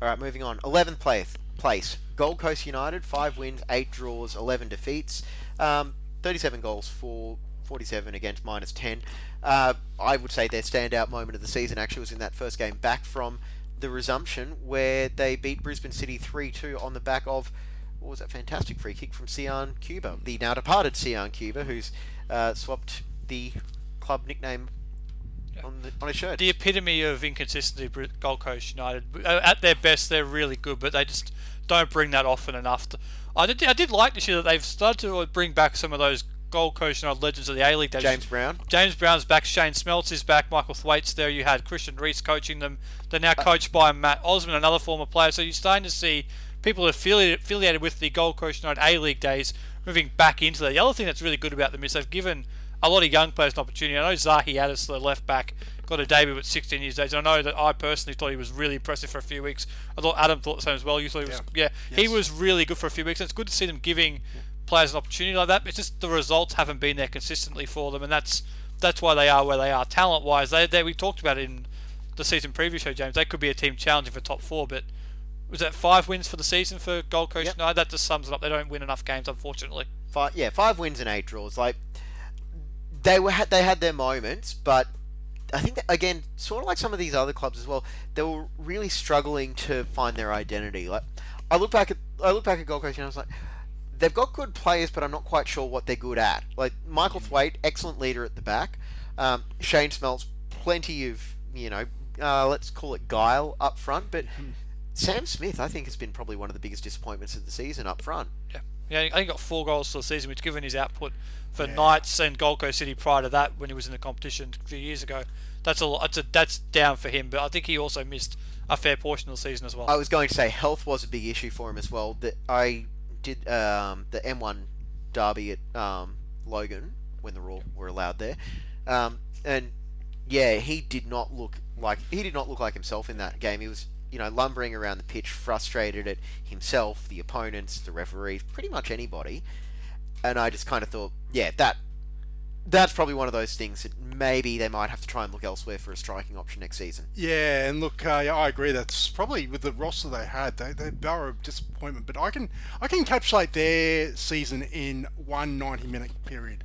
All right, moving on. 11th place. Place. Gold Coast United, 5 wins, 8 draws, 11 defeats. Um, 37 goals for 47 against minus 10. Uh, I would say their standout moment of the season actually was in that first game back from the resumption where they beat Brisbane City 3 2 on the back of what was that fantastic free kick from Cian Cuba, the now departed Cian Cuba, who's uh, swapped the club nickname on, the, on his shirt. the epitome of inconsistency. Gold Coast United Uh, at their best, they're really good, but they just don't bring that often enough. To, I did, I did like this year that they've started to bring back some of those Gold Coast United legends of the A League. days. James Brown. James Brown's back. Shane Smeltz is back. Michael Thwaites there. You had Christian Reese coaching them. They're Uh, now coached by Matt Osman, another former player. So you're starting to see people affiliated, affiliated with the Gold Coast United A League days moving back into that. The other thing that's really good about them is they've given a lot of young players an opportunity. I know Zahi Addis, the left back, got a debut at 16 years age. I know that I personally thought he was really impressive for a few weeks. I thought Adam thought the same as well. You thought he was, yeah, he Yes. was really good for a few weeks. It's good to see them giving players an opportunity like that. It's just the results haven't been there consistently for them, and that's that's why they are where they are. Talent wise, they, they we talked about it in the season preview show, James. They could be a team challenging for top four, but was that five wins for the season for Gold Coast Yep. United? That just sums it up. They don't win enough games, unfortunately. Five, yeah, five wins and eight draws. Like they were, had, they had their moments, but I think that, again, sort of like some of these other clubs as well, they were really struggling to find their identity. Like I look back at I look back at Gold Coast and I was like, they've got good players, but I'm not quite sure what they're good at. Like Michael Thwaite, excellent leader at the back. Um, Shane Smeltz, plenty of you know, uh, let's call it guile up front, but. Sam Smith, I think, has been probably one of the biggest disappointments of the season up front. Yeah, yeah. I think he got four goals for the season, which, given his output for Knights and Gold Coast City prior to that, when he was in the competition a few years ago, that's a lot. That's, a, that's down for him. But I think he also missed a fair portion of the season as well. I was going to say health was a big issue for him as well. That I did um, the M1 derby at um, Logan when the Roar were allowed there, um, and yeah, he did not look like he did not look like himself in that game. He was you know lumbering around the pitch, frustrated at himself, the opponents, the referees, pretty much anybody. And I just kind of thought, yeah, that that's probably one of those things that maybe they might have to try and look elsewhere for a striking option next season. Yeah, and look, uh, yeah, I agree. That's probably with the roster they had, they, they, a disappointment. But I can I can encapsulate their season in one 90 minute period.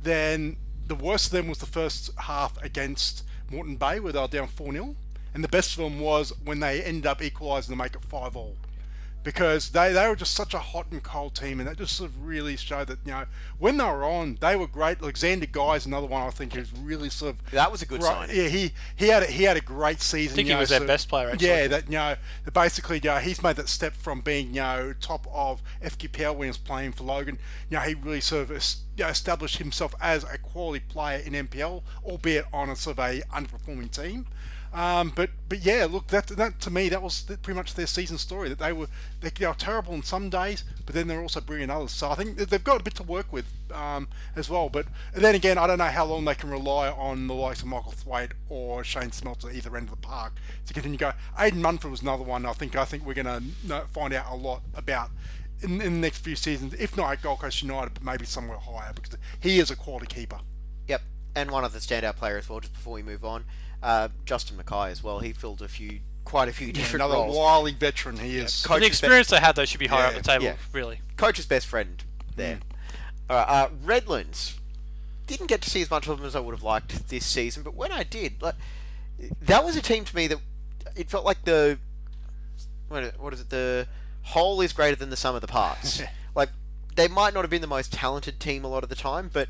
Then the worst of them was the first half against Moreton Bay, where they were down 4 0. And the best of them was when they ended up equalising to make it 5 all. Because they, they were just such a hot and cold team, and that just sort of really showed that, you know, when they were on, they were great. Alexander Guy's another one I think who's really sort of That was a good Right, signing. Yeah, he he had a, he had a great season. I think he know, was their so- best player, actually. Yeah, that you know, basically, you know, he's made that step from being you know top of FQPL when he was playing for Logan. You know, he really sort of you know, established himself as a quality player in NPL, albeit on a sort of a underperforming team. Um, but but yeah, look, that that to me that was pretty much their season story. That they were they, they were terrible on some days, but then they're also brilliant others. So I think they've got a bit to work with um, as well. But then again, I don't know how long they can rely on the likes of Michael Thwaite or Shane Smeltz at either end of the park to continue to go. Aiden Munford was another one. I think I think we're going to find out a lot about. In, in the next few seasons, if not at Gold Coast United, but maybe somewhere higher, because he is a quality keeper. Yep, and one of the standout player as well. Just before we move on, uh, Justin Mackay as well. He filled a few, quite a few different Another roles. wily veteran he is. Coach the is be- experience they had, though, should be higher Yeah, up the table. yeah. Really. coach's best friend there. All right, uh, Redlands didn't get to see as much of them as I would have liked this season, but when I did, like that was a team to me that it felt like the what is, what is it? The whole is greater than the sum of the parts. like they might not have been the most talented team a lot of the time, but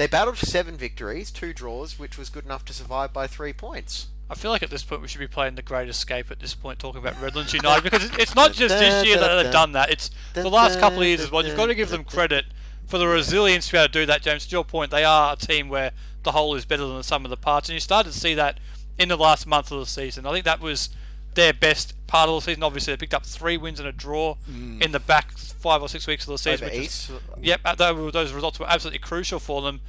they battled for seven victories, two draws, which was good enough to survive by three points. I feel like at this point we should be playing the Great Escape at this point, talking about Redlands United because it's- not just this year that they've done that. It's the last couple of years as well. You've got to give them credit for the resilience to be able to do that, James. To your point, they are a team where the whole is better than the sum of the parts, and you started to see that in the last month of the season. I think that was their best part of the season. Obviously, they picked up three wins and a draw in the back five or six weeks of the season. Over which is- Yep, uh, those results were absolutely crucial for them.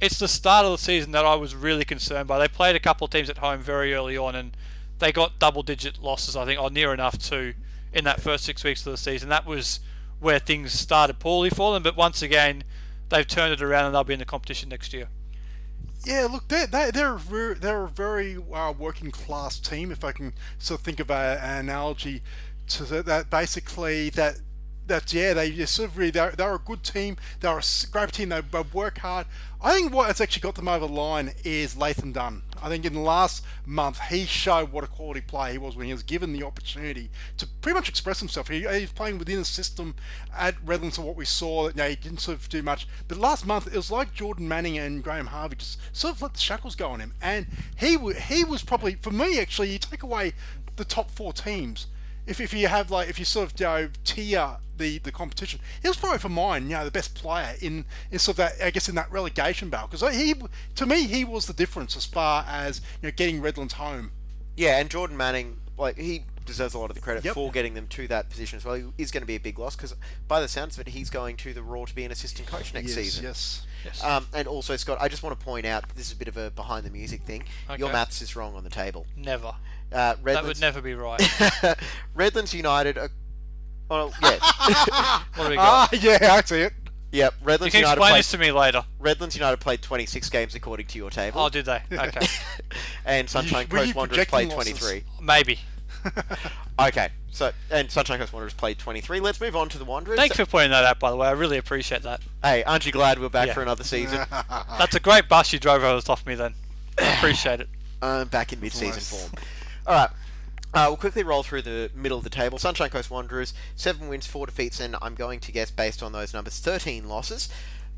It's the start of the season that I was really concerned by. They played a couple of teams at home very early on, and they got double-digit losses, I think, or near enough to in that first six weeks of the season. That was where things started poorly for them. But once again, they've turned it around, and they'll be in the competition next year. Yeah, look, they're they, they're a very, they're a very uh, working class team. If I can sort of think of an analogy to that basically that that yeah, they of really they're, they're a good team. They're a great team. They, they work hard. I think what has actually got them over the line is Latham Dunn. I think in the last month he showed what a quality player he was when he was given the opportunity to pretty much express himself. He, he's playing within a system at Redlands of what we saw. That you know, he didn't sort of do much. But last month it was like Jordan Manning and Graham Harvey just sort of let the shackles go on him, and he he was probably for me actually. You take away the top four teams if, if you have like if you sort of you know, tier the, the competition, he was probably for mine, you know, the best player in, in sort of that I guess in that relegation battle because he to me he was the difference as far as you know getting Redlands home. Yeah, and Jordan Manning, like he deserves a lot of the credit Yep. for getting them to that position as well. He is going to be a big loss because, by the sounds of it, he's going to the Roar to be an assistant coach next yes, season. yes. Um, and also, Scott, I just want to point out this is a bit of a behind the music thing. Your maths is wrong on the table. Never. Uh, That would never be right. Redlands United. Are, oh, yeah, What do we got? Ah, yeah, I see it. yep. you Redlands can United explain played. this to me later. Redlands United played 26 games according to your table. Oh, did they? Okay. and Sunshine you Coast Wanderers played losses? 23. Maybe. Okay, so and Sunshine Coast Wanderers played 23. Let's move on to the Wanderers. Thanks for pointing that out, by the way. I really appreciate that. Hey, aren't you glad we're back Yeah. for another season? That's a great bus you drove over the top of me then. I appreciate it. I'm back in mid-season Nice. form. All right. Uh, we'll quickly roll through the middle of the table. Sunshine Coast Wanderers, seven wins, four defeats, and I'm going to guess based on those numbers, 13 losses.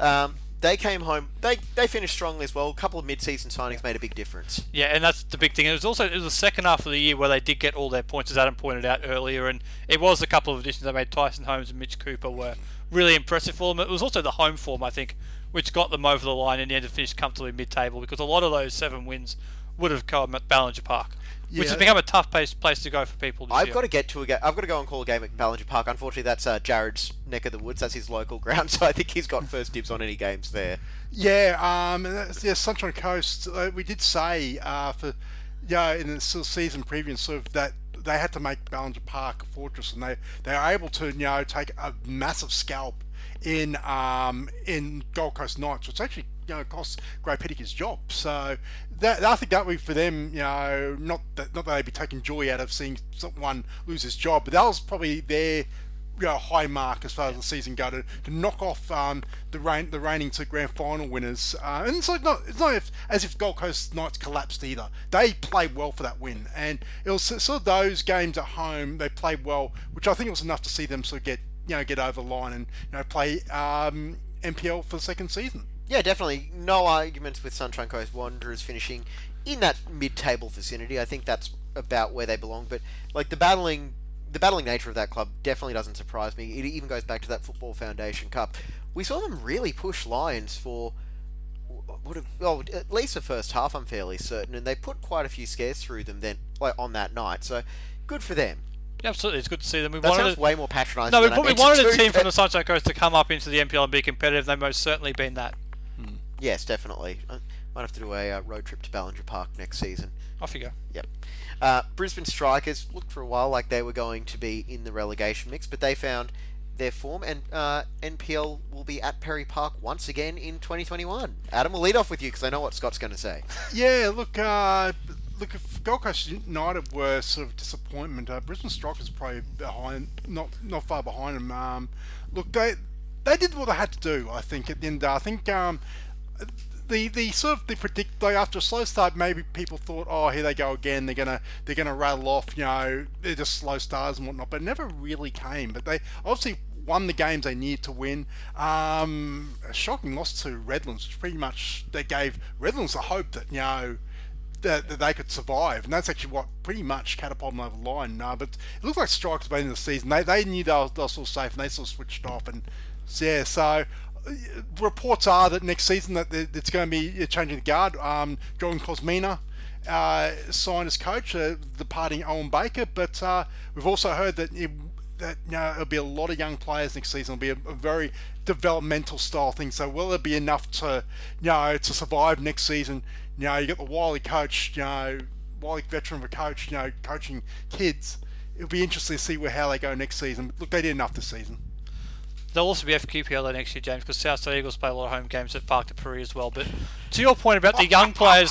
Um, they came home. They they finished strongly as well. A couple of mid-season signings made a big difference. Yeah, and that's the big thing. It was also it was the second half of the year where they did get all their points, as Adam pointed out earlier, and it was a couple of additions they made. Tyson Holmes and Mitch Cooper were really impressive for them. It was also the home form, I think, which got them over the line in the end to finish comfortably mid-table because a lot of those seven wins would have come at Ballinger Park, which Yeah. has become a tough place, place to go for people. This I've year. got to get to a game. I've got to go and call a game at Ballinger Park. Unfortunately, that's uh, Jared's neck of the woods. That's his local ground, so I think he's got first dibs on any games there. Yeah, um, yeah, Sunshine Coast. Uh, we did say uh, for yeah in the season preview sort of that they had to make Ballinger Park a fortress, and they they were able to you know take a massive scalp in um, in Gold Coast Knights, which actually you know cost Gray Pettick his job. So that I think that would be for them. You know, not that not that they'd be taking joy out of seeing someone lose his job, but that was probably their you know, high mark as far as the season go to, to knock off um, the the reigning two grand final winners. Uh, and it's like not it's not if, as if Gold Coast Knights collapsed either. They played well for that win, and it was sort of those games at home they played well, which I think was enough to see them sort of get you know get over the line and you know play um, NPL for the second season. Yeah, definitely. No arguments with Sunshine Coast Wanderers finishing in that mid-table vicinity. I think that's about where they belong. But like the battling, the battling nature of that club definitely doesn't surprise me. It even goes back to that Football Foundation Cup. We saw them really push Lions for. Would have, well, at least the first half, I'm fairly certain, and they put quite a few scares through them then, like on that night. So, good for them. Yeah, absolutely, it's good to see them. We That wanted sounds to- way more patronising. No, we, we wanted a team from the Sunshine Coast to come up into the NPL and be competitive. They've most certainly been that. Yes, definitely. I might have to do a uh, road trip to Ballinger Park next season. Off you go. Yep. Uh, Brisbane Strikers looked for a while like they were going to be in the relegation mix, but they found their form, and uh, NPL will be at Perry Park once again in 2021. Adam, we'll lead off with you because I know what Scott's going to say. Yeah, look, uh, look, if Gold Coast United were sort of disappointment, uh, Brisbane Strikers probably behind, not not far behind them. Um, look, they they did what they had to do. I think at the end. I think um, the the sort of the predict like after a slow start, maybe people thought, oh, here they go again. They're gonna they're gonna rattle off. You know, they're just slow starters and whatnot. But it never really came. But they obviously won the games they needed to win. Um, a shocking loss to Redlands, which pretty much they gave Redlands the hope that you know that, they could survive, and that's actually what pretty much catapulted them over the line. Uh, but it looked like Strikers by the end of the season, they, they knew they were, they were safe, and they sort of switched off. And yeah, so reports are that next season that it's going to be changing the guard. Um, Jordan Kosmina uh, signed as coach, uh, departing Owen Baker, but uh, we've also heard that. It, that you know, it'll be a lot of young players next season. It'll be a, a very developmental style thing. So will it be enough to you know to survive next season? You know, you got the Wiley coach, you know, Wiley veteran of a coach, you know, coaching kids. It'll be interesting to see where how they go next season. Look, they did enough this season. There'll also be FQPL next year, James, because South Side Eagles play a lot of home games at Park de Paris as well. But to your point about the young players,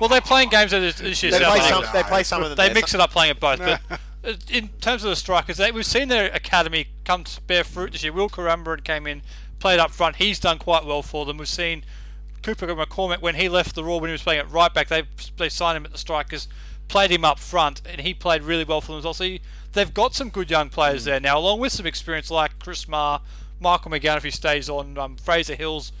well, they're playing games at this, this year's They South play some. They play some of them. They there. mix it up playing at both. But Uh, In terms of the strikers, they, we've seen their academy come to bear fruit this year. Will Carambaran came in, played up front. He's done quite well for them. We've seen Cooper McCormick when he left the Roar when he was playing at right back. They they signed him at the strikers, played him up front, and he played really well for them as well. So you- they've got some good young players there now, along with some experience like Chris Marr, Michael McGowan if he stays on, um, Fraser Hills,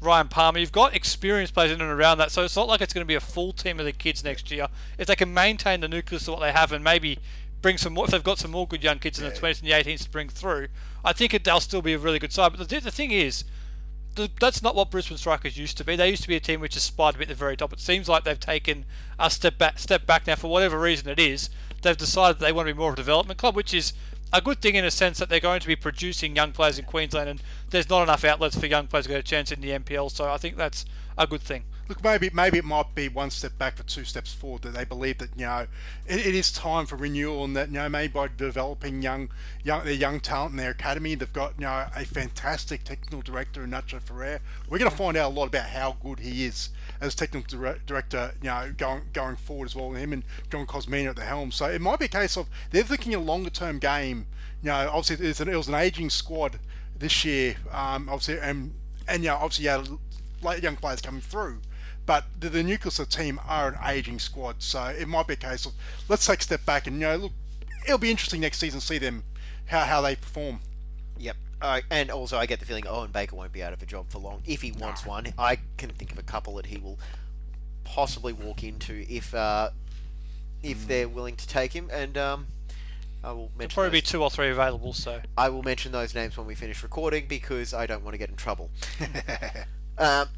Ryan Palmer. You've got experienced players in and around that, so it's not like it's going to be a full team of the kids next year. If they can maintain the nucleus of what they have and maybe bring some more, if they've got some more good young kids in the 20s and the 18s to bring through, I think it, they'll still be a really good side. But the, the thing is, the, that's not what Brisbane Strikers used to be. They used to be a team which aspired to be at the very top. It seems like they've taken a step back, step back now for whatever reason it is. They've decided they want to be more of a development club, which is a good thing in a sense that they're going to be producing young players in Queensland, and there's not enough outlets for young players to get a chance in the NPL. So I think that's a good thing. Look, maybe maybe it might be one step back for two steps forward. That they believe that you know it, it is time for renewal, and that you know maybe by developing young young their young talent in their academy, they've got you know a fantastic technical director in Nacho Ferrer. We're going to find out a lot about how good he is as technical director. You know, going going forward as well. Him and John Kosmina at the helm. So it might be a case of they're thinking a longer term game. You know, obviously it's an, it was an aging squad this year. Um, obviously, and and you know, obviously late young players coming through. But the, the nucleus of the team are an aging squad, so it might be a case of let's take a step back and you know look. It'll be interesting next season to see them how, how they perform. Yep. Uh, and also, I get the feeling Owen Baker won't be out of a job for long if he wants one. I can think of a couple that he will possibly walk into if uh, if they're willing to take him. And um, I will mention Probably be two or three available. So I will mention those names when we finish recording because I don't want to get in trouble. um,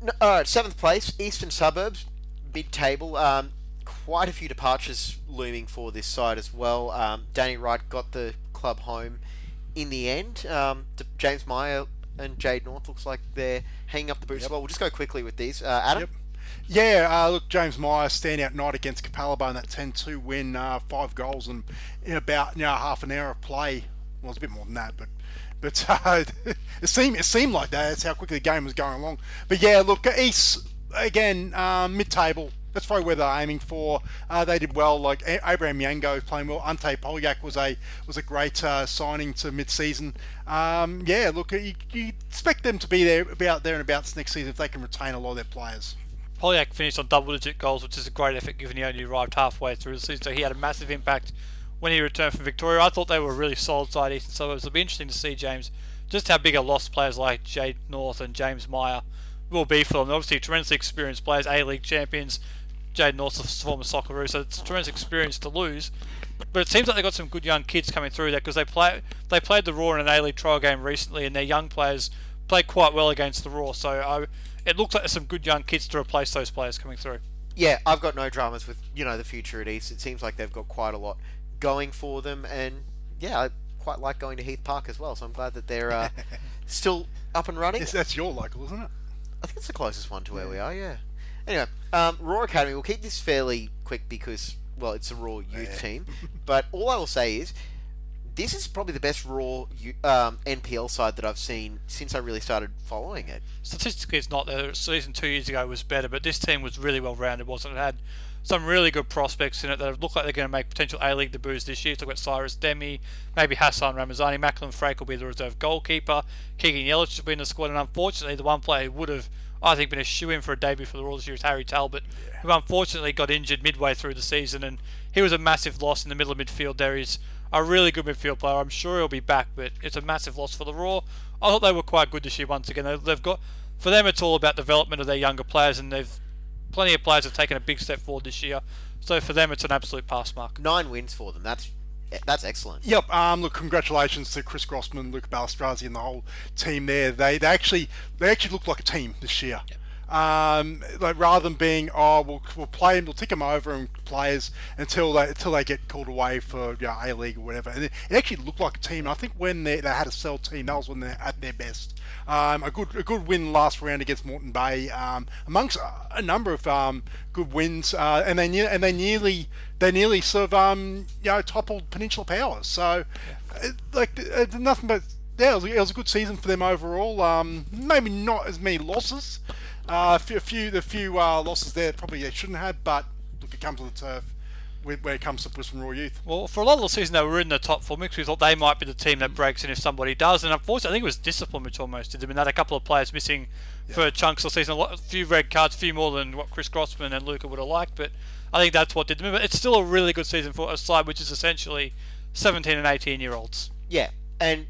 n- all right, seventh place, Eastern Suburbs, mid-table. Um, quite a few departures looming for this side as well. Um, Danny Wright got the club home in the end. Um, James Meyer and Jade North looks like they're hanging up the boots as well. We'll just go quickly with these. Uh, Adam, Yep. Yeah, uh, look, James Meyer standout night against Capalaba in that 10-2 win, uh, five goals and in about you know, half an hour of play. Well, it's a bit more than that, but but uh, it seemed it seemed like that. That's how quickly the game was going along. But yeah, look, East again, um, mid-table. That's probably where they're aiming for. Uh, they did well. Like Abraham Yango playing well. Ante Polyak was a was a great uh, signing to mid-season. Um, yeah, look, you, you expect them to be there about there and abouts next season if they can retain a lot of their players. Polyak finished on double-digit goals, which is a great effort given he only arrived halfway through the season. So he had a massive impact when he returned from Victoria. I thought they were a really solid side Eastern Suburbs. It'll be interesting to see James just how big a loss players like Jade North and James Meyer will be for them. Obviously, tremendously experienced players, A League champions. Jade North's a former Socceroo, so it's a tremendous experience to lose. But it seems like they've got some good young kids coming through there because they play they played the Roar in an A League trial game recently, and their young players played quite well against the Roar. So I, it looks like there's some good young kids to replace those players coming through. yeah, I've got no dramas with you know the future at East. It seems like they've got quite a lot going for them, and yeah, I quite like going to Heath Park as well. So I'm glad that they're uh, still up and running. Yes, that's your local, isn't it? I think it's the closest one to where we are. Yeah. Anyway, um, Roar Academy. We'll keep this fairly quick because well, it's a Roar youth Yeah. team. But all I will say is, this is probably the best Roar um, NPL side that I've seen since I really started following it. Statistically, it's not. The season two years ago was better, but this team was really well rounded, wasn't it? It had some really good prospects in it that look like they're going to make potential A League debuts this year. Talk about Cyrus Dehmie, maybe Hassan Ramazani, Macklin Freke will be the reserve goalkeeper. Keegan Yelich will be in the squad, and unfortunately, the one player who would have, I think, been a shoe in for a debut for the Royals this year is Harry Talbot, who unfortunately got injured midway through the season, and he was a massive loss in the middle of midfield. There is a really good midfield player. I'm sure he'll be back, but it's a massive loss for the Roar. I thought they were quite good this year once again. They've got for them it's all about development of their younger players, and they've plenty of players have taken a big step forward this year. So for them, it's an absolute pass mark. Nine wins for them. That's that's excellent. Yep. Um, look, congratulations to Chris Grossman, Luke Balastrazi, and the whole team there. They they actually they actually look like a team this year. Um, like rather than being oh we'll, we'll play them, we'll tick them over and players until they until they get called away for you know, A League or whatever. And it, it actually looked like a team. I think when they, they had a sell team, that was when they're at their best. Um, a good a good win last round against Moreton Bay, um, amongst a, a number of um, good wins, uh, and they ne- and they nearly they nearly sort of um, you know toppled Peninsula Powers. So uh, like uh, nothing but yeah, it was, it was a good season for them overall. Um, maybe not as many losses. Uh, a few, a few the few uh, losses there probably they shouldn't have, but look, it comes with the turf. where it comes to Brisbane Royal Youth. Well, for a lot of the season, they were in the top four mix. We thought they might be the team that breaks in if somebody does. And unfortunately, I think it was discipline which almost did them. And they had a couple of players missing for chunks of the season. A, lot, a few red cards, a few more than what Chris Grossman and Luca would have liked. But I think that's what did them. But it's still a really good season for a side which is essentially 17 and 18 year olds. Yeah, and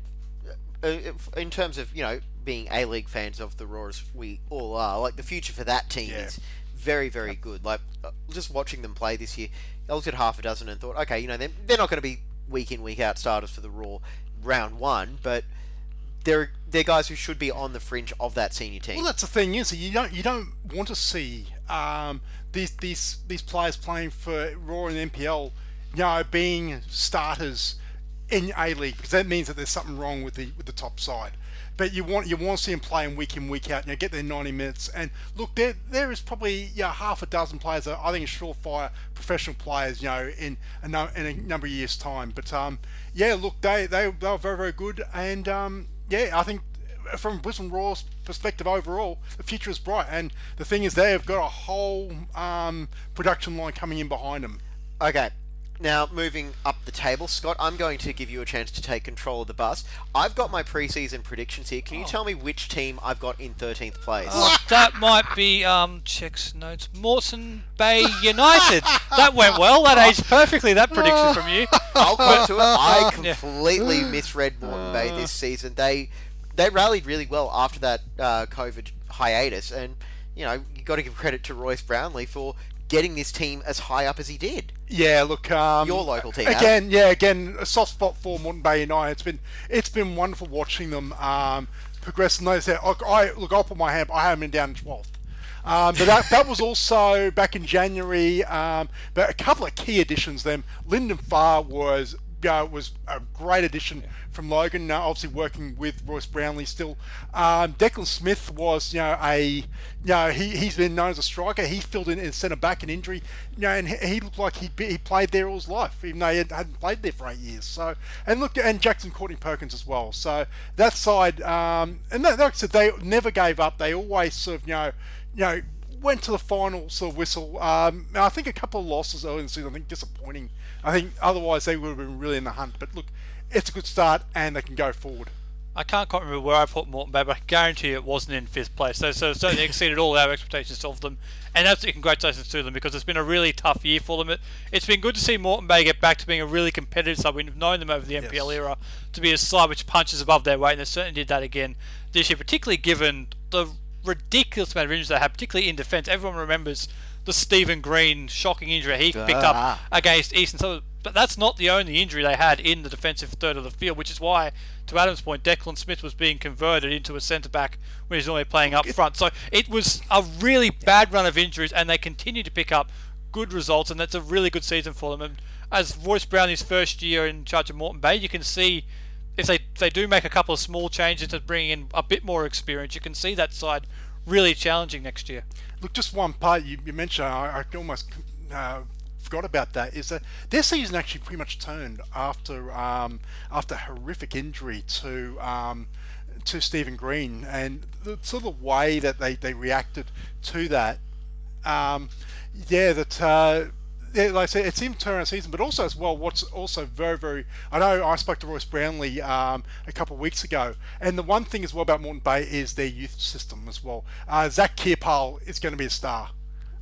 uh, in terms of you know being A League fans of the Roar as we all are, like the future for that team Yeah. is very very good. Like uh, just watching them play this year, I looked at half a dozen and thought, okay, you know they're, they're not going to be week in week out starters for the Roar round one, but they're they're guys who should be on the fringe of that senior team. Well, that's the thing is you don't you don't want to see um, these these these players playing for Roar and NPL, you know, being starters in A League because that means that there's something wrong with the with the top side. But you want you want to see them playing week in week out, you know, get their 90 minutes. And look, there there is probably yeah half a dozen players that I think are surefire professional players, you know, in a, no, in a number of years' time. But um, yeah, look, they they they were very very good, and um, yeah, I think from Brisbane Roar's perspective overall, the future is bright. And the thing is, they have got a whole um, production line coming in behind them. Okay. Now, moving up the table, Scott, I'm going to give you a chance to take control of the bus. I've got my preseason predictions here. Can you tell me which team I've got in 13th place? Oh, that might be um checks notes. Moreton Bay United. that went well. That aged perfectly. That prediction from you. I'll come to it. I Yeah. completely misread Moreton Bay this season. They they rallied really well after that uh, COVID hiatus, and you know you got to give credit to Royce Brownlee for getting this team as high up as he did. Yeah, look, um, Your local team, Adam. again. Yeah, again, a soft spot for Moreton Bay United. It's been it's been wonderful watching them um, progress. And notice that look, I look, I'll put my hand. I have them down twelfth. Um, but that, that was also back in January. Um, but a couple of key additions. Them Lyndon Farr was uh, was a great addition from Logan. Uh, obviously working with Royce Brownlee still. Um, Declan Smith was you know a you know he he's been known as a striker. He filled in in centre back an injury. You know, and he, he looked like he he played there all his life, even though he had, hadn't played there for eight years. So and look and Jackson Courtney Perkins as well. So that side um, and that, like I said, they never gave up. They always sort of you know you know went to the final sort of whistle. Um, I think a couple of losses early in the season. I think disappointing. I think otherwise they would have been really in the hunt. But look, it's a good start and they can go forward. I can't quite remember where I put Moreton Bay, but I guarantee you it wasn't in fifth place. So, so it certainly exceeded all our expectations of them. And absolutely congratulations to them because it's been a really tough year for them. It, it's been good to see Moreton Bay get back to being a really competitive side. We've known them over the NPL era to be a side which punches above their weight, and they certainly did that again this year, particularly given the ridiculous amount of injuries they had, particularly in defence. Everyone remembers the Stephen Green shocking injury he picked up Ah. against Eastern. So, but that's not the only injury they had in the defensive third of the field, which is why, to Adam's point, Declan Smith was being converted into a centre back when he's normally playing up front. So it was a really bad run of injuries, and they continue to pick up good results, and that's a really good season for them. And as Royce Brownlee's first year in charge of Moreton Bay, you can see if they if they do make a couple of small changes to bring in a bit more experience, you can see that side really challenging next year. Look, just one part you, you mentioned, I, I almost uh, forgot about that, is that their season actually pretty much turned after um, after horrific injury to um, to Stephen Green, and the sort of way that they, they reacted to that. Um, yeah, that. Uh, like I said, it seemed to turn the season, but also as well, what's also very, very. I know I spoke to Royce Brownlee um, a couple of weeks ago, and the one thing as well about Moreton Bay is their youth system as well. Uh, Zach Kierpal is going to be a star.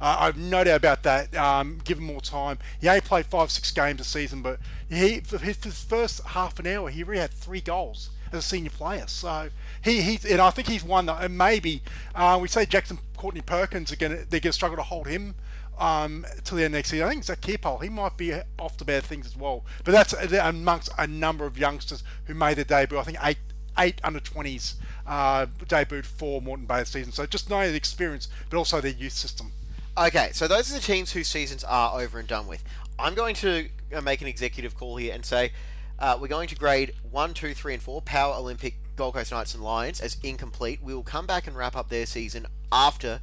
Uh, I've no doubt about that. Um, give him more time. He only played five, six games a season, but he for his, his first half an hour, he already had three goals as a senior player. So he, he and I think he's one that and maybe uh, we say Jackson Courtney Perkins are going to they're going to struggle to hold him um, till the end next season. I think Kierpal, he might be off to bad things as well. But that's amongst a number of youngsters who made their debut. I think eight eight under 20s uh, debuted for Moreton Bay this season. So just knowing the experience, but also their youth system. Okay, so those are the teams whose seasons are over and done with. I'm going to uh, make an executive call here and say uh, we're going to grade 1, 2, 3, and 4, Power Olympic, Gold Coast Knights, and Lions, as incomplete. We will come back and wrap up their season after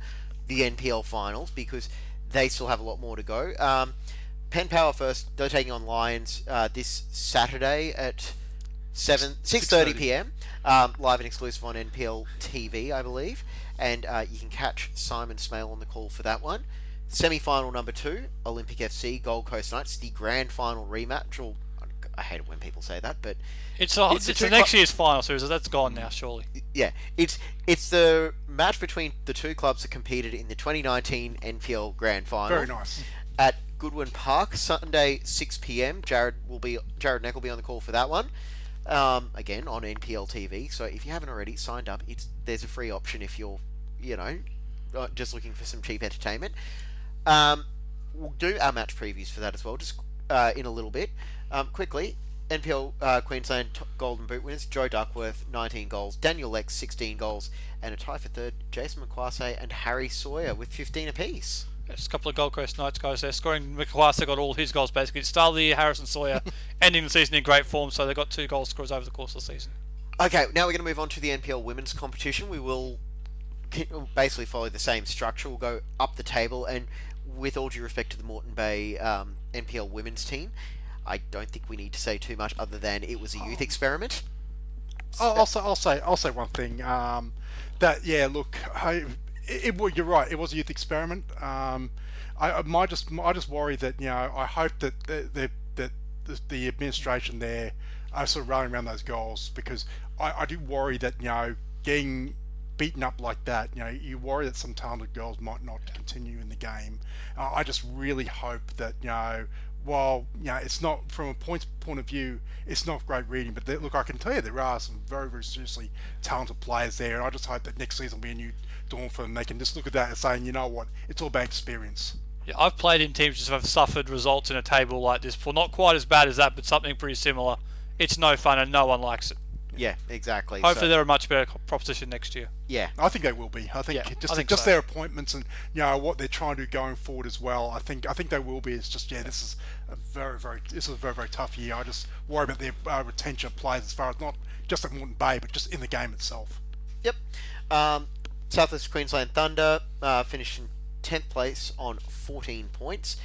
the NPL finals because they still have a lot more to go. Um, Penn Power first, they're taking on Lions uh, this Saturday at 7 6.30 6:30. p.m. Um, live and exclusive on NPL TV, I believe. And uh, you can catch Simon Smale on the call for that one. Semi final number two, Olympic FC, Gold Coast Knights, the grand final rematch. Or I hate it when people say that, but It's, a, It's it's, the the next cl- year's final series. That's gone now, surely. yeah, it's it's the match between the two clubs that competed in the 2019 NPL Grand Final. Very nice. At Goodwin Park, Sunday 6 p.m. Jared will be Jared Neck will be on the call for that one. Um, again on NPL TV. So if you haven't already signed up, it's there's a free option if you're, you know, uh, just looking for some cheap entertainment. Um, we'll do our match previews for that as well, just uh, in a little bit. Um, quickly, NPL uh, Queensland t- Golden Boot winners: Joe Duckworth, 19 goals; Daniel Lex, 16 goals, and a tie for third: Jason McQuarrie and Harry Sawyer with 15 apiece. Just a couple of Gold Coast Knights guys there. Scoring, McQuarrie got all his goals basically. Start of the year, Harrison Sawyer ending the season in great form, so they got two goal scorers over the course of the season. Okay, now we're going to move on to the NPL women's competition. We will basically follow the same structure. We'll go up the table, and with all due respect to the Moreton Bay um, NPL women's team, I don't think we need to say too much other than it was a youth experiment. I'll, I'll say, I'll say, I'll say one thing. Um, that yeah, look, I, it, it, you're right. It was a youth experiment. Um, I, I might just, I just worry that you know, I hope that the, the, that the, the administration there are sort of running around those goals because I, I do worry that you know, getting beaten up like that, you know, you worry that some talented girls might not continue in the game. Uh, I just really hope that you know while you know it's not from a points point of view, it's not great reading. But there, look, I can tell you there are some very, very seriously talented players there, and I just hope that next season will be a new dawn for them. They can just look at that and saying, you know what, it's all about experience. Yeah, I've played in teams that have suffered results in a table like this before. Not quite as bad as that, but something pretty similar. It's no fun and no one likes it. Yeah, exactly. Hopefully, So, they're a much better proposition next year. yeah, I think they will be. I think Yeah, just I think just so. their appointments and you know what they're trying to do going forward as well. I think I think they will be. It's just yeah, this is a very very this is a very very tough year. I just worry about their uh, retention of players as far as not just at Moreton Bay, but just in the game itself. Yep. Um, Southwest Queensland Thunder uh, finished in 10th place on 14 points.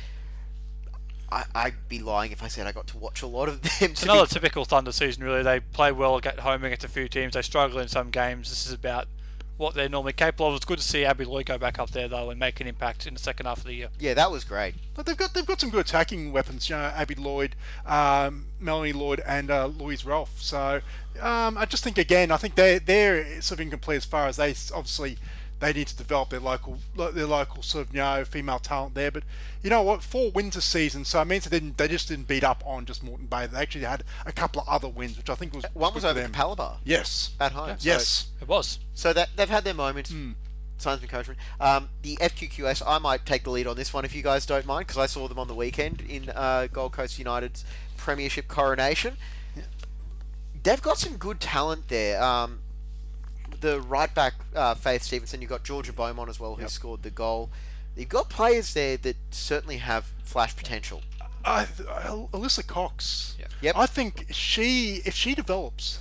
I, I'd be lying if I said I got to watch a lot of them. It's another be- typical Thunder season, really. They play well at home against a few teams. They struggle in some games. This is about what they're normally capable of. It's good to see Abby Lloyd go back up there, though, and make an impact in the second half of the year. yeah, that was great. But they've got they've got some good attacking weapons. You know, Abby Lloyd, um, Melanie Lloyd, and uh, Louise Ralph. So um, I just think again, I think they they're sort of incomplete as far as they s- obviously they need to develop their local their local sort of you know female talent there. But you know what, four wins this season, so it means they didn't they just didn't beat up on just Moreton Bay. They actually had a couple of other wins, which I think was One was good for over them. Capalaba Yes. at home. So- Yes. It was. So that they've had their moments. Hmm. Signs of encouragement. Um, the FQQS, I might take the lead on this one if you guys don't mind, because I saw them on the weekend in uh, Gold Coast United's Premiership coronation. They've got some good talent there. Um, the right back, uh, Faith Stevenson, you've got Georgia Beaumont as well, who Yep. scored the goal. You've got players there that certainly have flash potential. Uh, Alyssa Cox. Yeah. Yep. I think she, if she develops,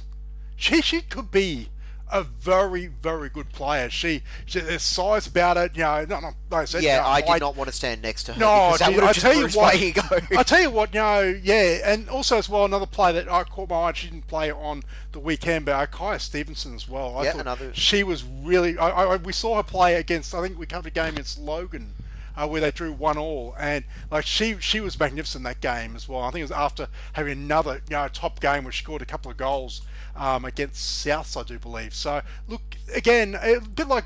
she she could be a very very good player. She, she there's size about it. You know, not, not, like I said, you Yeah, know, I did height. not want to stand next to her. No, that I just tell you what. I tell you what, you know, yeah, and also as well another player that I caught my eye. She didn't play on the weekend, but Kaya Stevenson as well. I Yeah, another- She was really. I, I, we saw her play against. I think we covered a game against Logan. Uh, where they drew one all, and like she she was magnificent that game as well. I think it was after having another you know top game where she scored a couple of goals um, against Souths, I do believe. So look again, a bit like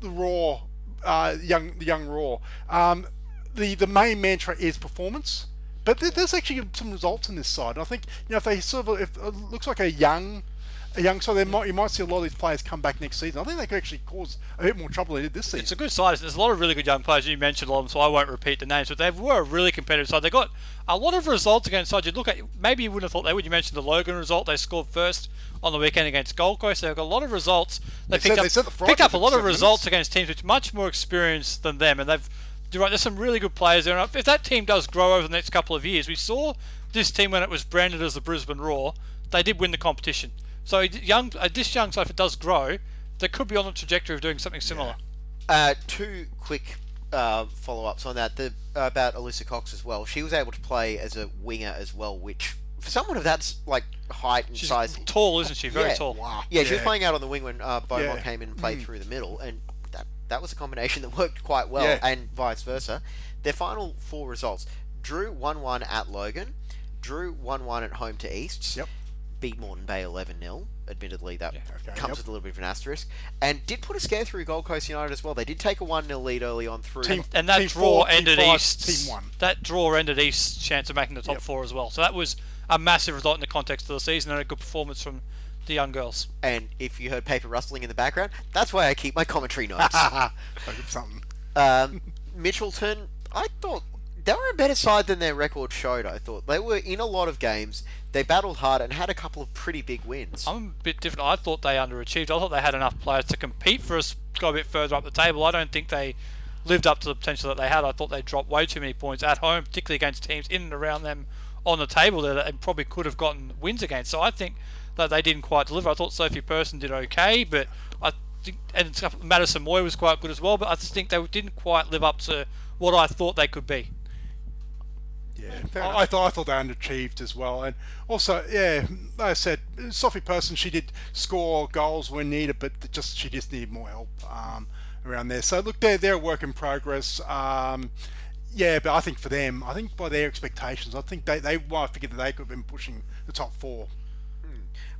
the Roar, uh, young the young Roar. Um, the the main mantra is performance, but there's actually some results in this side. I think you know if they sort of if it looks like a young. Young, so they might you might see a lot of these players come back next season. I think they could actually cause a bit more trouble than they did this season. It's a good side. There's a lot of really good young players. You mentioned a lot of them, so I won't repeat the names. But they were a really competitive side. They got a lot of results against sides. You look at maybe you wouldn't have thought they would. You mentioned the Logan result. They scored first on the weekend against Gold Coast. They've got a lot of results. They, They picked said- up they the picked up a lot of results minutes. against teams which are much more experienced than them, and they've. You're right. There's some really good players there. And if that team does grow over the next couple of years, we saw this team when it was branded as the Brisbane Roar. They did win the competition. So young, uh, this young side, if it does grow, they could be on the trajectory of doing something similar. Uh, two quick uh, follow-ups on that. The about Alyssa Cox as well. She was able to play as a winger as well, which for someone of that like height and She's size, tall, isn't she? Very yeah, tall. Wow. Yeah, she was playing out on the wing when uh, Beaumont Yeah. came in and played through the middle, and that that was a combination that worked quite well, Yeah. and vice versa. Their final four results: drew one one at Logan, drew one one at home to Easts, Yep. Beat Moreton Bay eleven 0 Admittedly, that Okay, comes yep. with a little bit of an asterisk, and did put a scare through Gold Coast United as well. They did take a one 0 lead early on through. Team- and that Team draw four, ended five, East's team one. that draw ended East's chance of making the top Yep. four as well. So that was a massive result in the context of the season and a good performance from the young girls. and if you heard paper rustling in the background, that's why I keep my commentary notes. Like something. um, Mitchelton, I thought they were a better side than their record showed. I thought they were in a lot of games. They battled hard and had a couple of pretty big wins. I'm a bit different. I thought they underachieved. I thought they had enough players to compete for us, go a bit further up the table. I don't think they lived up to the potential that they had. I thought they dropped way too many points at home, particularly against teams in and around them on the table that they probably could have gotten wins against. So I think that they didn't quite deliver. I thought Sophie Person did okay, but I think and Madison Moy was quite good as well. But I just think they didn't quite live up to what I thought they could be. Yeah, I, I thought I thought they underachieved as well, and also, yeah, like I said, Sophie Person she did score goals when needed, but just she just needed more help um, around there. So look, they're they're a work in progress. Um, yeah, but I think for them, I think by their expectations, I think they they might figure that they could have been pushing the top four.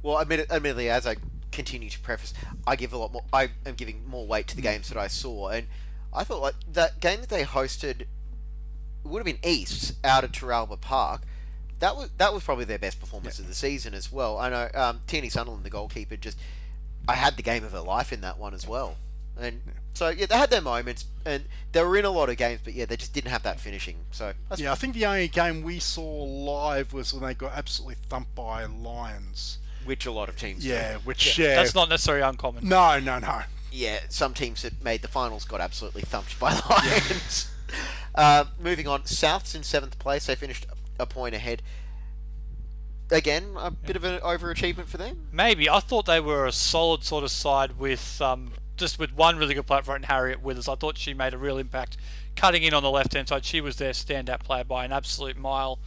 Well, admit, admittedly, as I continue to preface, I give a lot more. I am giving more weight to the games that I saw, and I thought like that game that they hosted would have been East out at Turalba Park. That was that was probably their best performance of the season as well. I know um, Tierney Sunderland, the goalkeeper, just I had the game of her life in that one as well, and so yeah, they had their moments, and they were in a lot of games, but yeah, they just didn't have that finishing. So that's Yeah, I think the only game we saw live was when they got absolutely thumped by Lions. which a lot of teams. do. Yeah, which yeah, That's not necessarily uncommon. no, no, no. yeah, some teams that made the finals got absolutely thumped by Lions. uh, moving on, Souths in seventh place. They finished a point ahead. Again, a bit of an overachievement for them. Maybe I thought they were a solid sort of side with um, just with one really good player front, Harriet Withers. I thought she made a real impact, cutting in on the left hand side. She was their standout player by an absolute mile.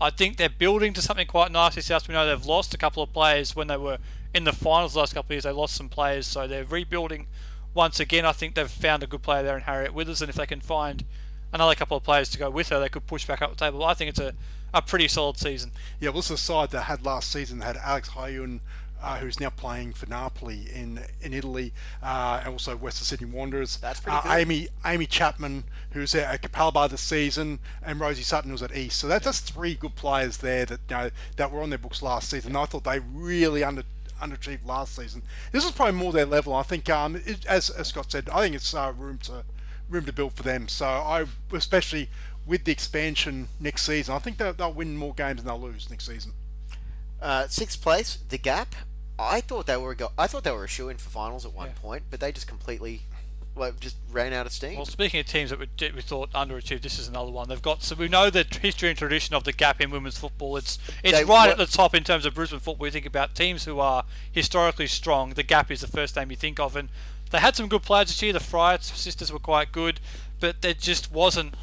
I think they're building to something quite nice. South, we know they've lost a couple of players when they were in the finals the last couple of years. They lost some players, so they're rebuilding once again. I think they've found a good player there in Harriet Withers, and if they can find another couple of players to go with her, they could push back up the table. I think it's a, a pretty solid season. Yeah, well, this is a side that had last season They had Alex Hayun, uh, who's now playing for Napoli in in Italy, uh, and also Western Sydney Wanderers. That's pretty uh, good. Amy Amy Chapman, who's at Capalaba this season, and Rosie Sutton who's at East. So that, that's three good players there that you know that were on their books last season. I thought they really under underachieved last season. This is probably more their level. I think, um, it, as, as Scott said, I think it's uh, room to room to build for them. So I, especially with the expansion next season, I think they'll, they'll win more games than they'll lose next season. Uh, sixth place, the Gap. I thought they were. Go- I thought they were a shoe in for finals at one Yeah. point, but they just completely, well, just ran out of steam. Well, speaking of teams that we, we thought underachieved, this is another one. They've got so we know the history and tradition of the gap in women's football. It's it's They- right what- at the top in terms of Brisbane football. You think about teams who are historically strong. The gap is the first name you think of, and they had some good players this year. The Fryatt sisters were quite good, but there just wasn't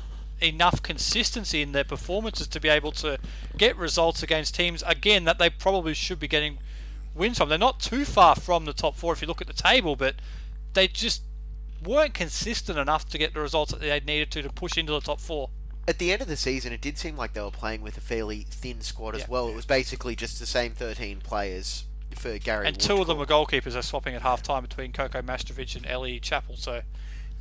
enough consistency in their performances to be able to get results against teams again that they probably should be getting wins from. They're not too far from the top four if you look at the table, but they just weren't consistent enough to get the results that they needed to to push into the top four. At the end of the season, it did seem like they were playing with a fairly thin squad as Yeah. well. It was basically just the same thirteen players for Gary. And two of them were Woodcock. goalkeepers. They're swapping at half time between Coco Mastrovic and Ellie Chappell. So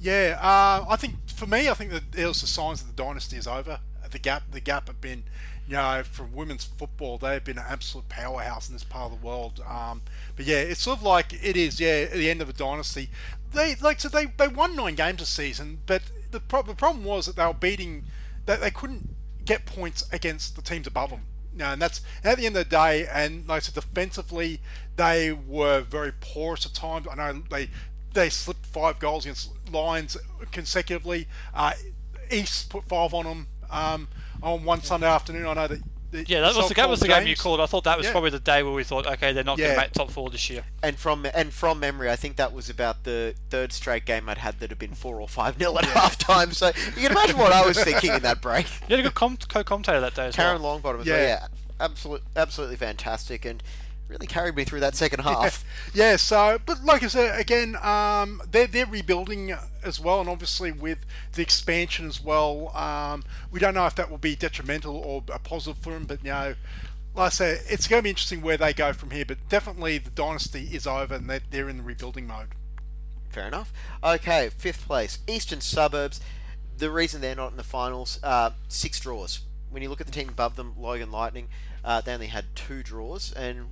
Yeah, uh, I think for me, I think that it was the signs that the dynasty is over. The gap, the gap have been, you know, from women's football, they've been an absolute powerhouse in this part of the world. Um, but yeah, it's sort of like it is. Yeah, at the end of a dynasty, they like so they they won nine games this season, but the, pro- the problem was that they were beating that they couldn't get points against the teams above them. No, and that's and at the end of the day, and like I said, defensively, they were very porous at times. I know they they slipped five goals against Lions consecutively. Uh, East put five on them um, on one Sunday afternoon. I know that. The yeah, that was the, that was the self-called game you called. I thought that was Yeah. probably the day where we thought, okay, they're not going to make top four this year. And from and from memory, I think that was about the third straight game I'd had that had been four or five nil at half time. So you can imagine what I was thinking in that break. You had a good com- co-commentator that day as Karen well. Longbottom as Yeah. well. Yeah, absolutely, absolutely fantastic. And really carried me through that second half. Yeah, so but like I said again, um, they're they're rebuilding as well, and obviously with the expansion as well, um, we don't know if that will be detrimental or a positive for them. But you know, like I said, it's going to be interesting where they go from here. But definitely the dynasty is over, and they're, they're in the rebuilding mode. Fair enough. Okay, fifth place, Eastern Suburbs. The reason they're not in the finals, uh, six draws. When you look at the team above them, Logan Lightning, uh, they only had two draws, and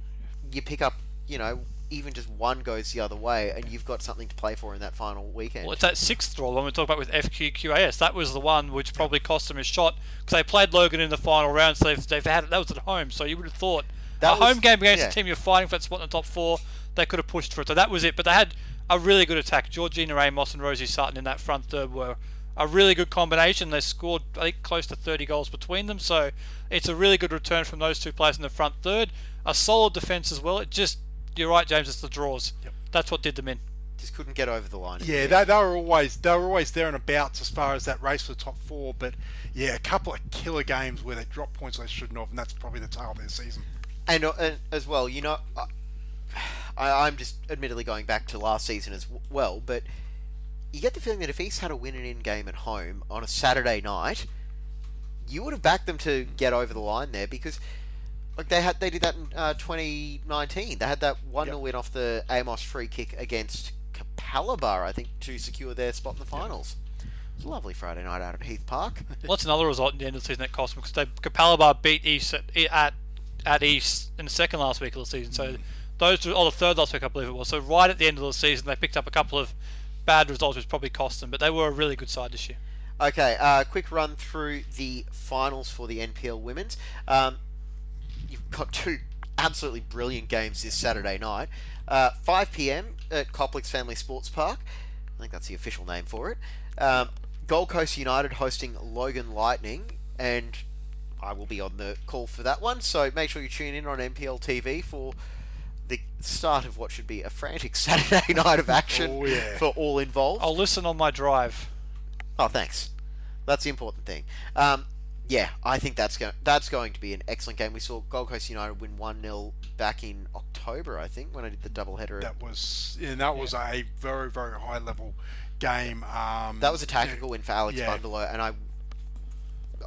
you pick up, you know, even just one goes the other way, and you've got something to play for in that final weekend. Well, it's that sixth draw when we talk about with FQQAS. That was the one which probably cost them a shot because they played Logan in the final round, so they've, they've had that was at home. So you would have thought That a was- home game against yeah. a team you're fighting for that spot in the top four, they could have pushed for it. So that was it. But they had a really good attack. Georgina Amos and Rosie Sutton in that front third were a really good combination. They scored I think close to 30 goals between them. So it's a really good return from those two players in the front third. A solid defence as well. It just you're right, James. It's the draws. Yep. That's what did them in. Just couldn't get over the line. Yeah, the they, they were always they were always there and abouts as far as that race for the top four. But yeah, a couple of killer games where they dropped points they shouldn't have, and that's probably the tail of their season. and, uh, and as well, you know, I, I'm just admittedly going back to last season as well, but you get the feeling that if East had a win and in game at home on a Saturday night, you would have backed them to get over the line there because. Like they had, they did that in uh, 2019. They had that one 0 Yep. win off the Amos free kick against Capalaba, I think, to secure their spot in the finals. It was a lovely Friday night out at Heath Park. Well, that's another result in the end of the season that cost them because they Capalaba beat East at, at at East in the second last week of the season. So those two, or the third last week, I believe it was. So right at the end of the season, they picked up a couple of bad results, which probably cost them. But they were a really good side this year. Okay, uh, quick run through the finals for the NPL Women's. Um, you've got two absolutely brilliant games this Saturday night. Uh, 5 p.m. at Coplick Family Sports Park. I think that's the official name for it. Um, Gold Coast United hosting Logan Lightning, and I will be on the call for that one. So make sure you tune in on NPL TV for the start of what should be a frantic Saturday night of action Oh, yeah. for all involved. I'll listen on my drive. Oh, thanks. That's the important thing. Um, yeah, I think that's going that's going to be an excellent game. We saw Gold Coast United win one 0 back in October, I think, when I did the double header. That was and that was a very very high level game. Um, That was a tactical win for Alex Yeah. Bundalo, and I,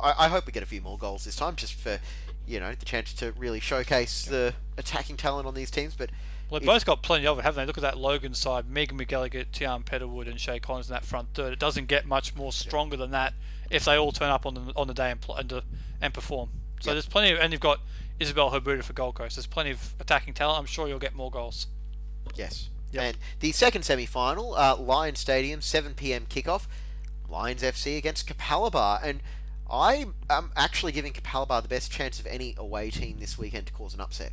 I, I hope we get a few more goals this time, just for you know the chance to really showcase the attacking talent on these teams. But Well, they've both got plenty of it, haven't they? Look at that Logan side. Megan McGilligan, Tian Petterwood, and Shay Collins in that front third. It doesn't get much more stronger than that if they all turn up on the on the day and pl- and, uh, and perform. So Yep. there's plenty, of, and you've got Isabel Herbuda for Gold Coast. There's plenty of attacking talent. I'm sure you'll get more goals. yes, Yep. and the second semi-final, uh, Lion Stadium, 7 p.m. kickoff, Lions FC against Capalaba, and I am actually giving Capalaba the best chance of any away team this weekend to cause an upset.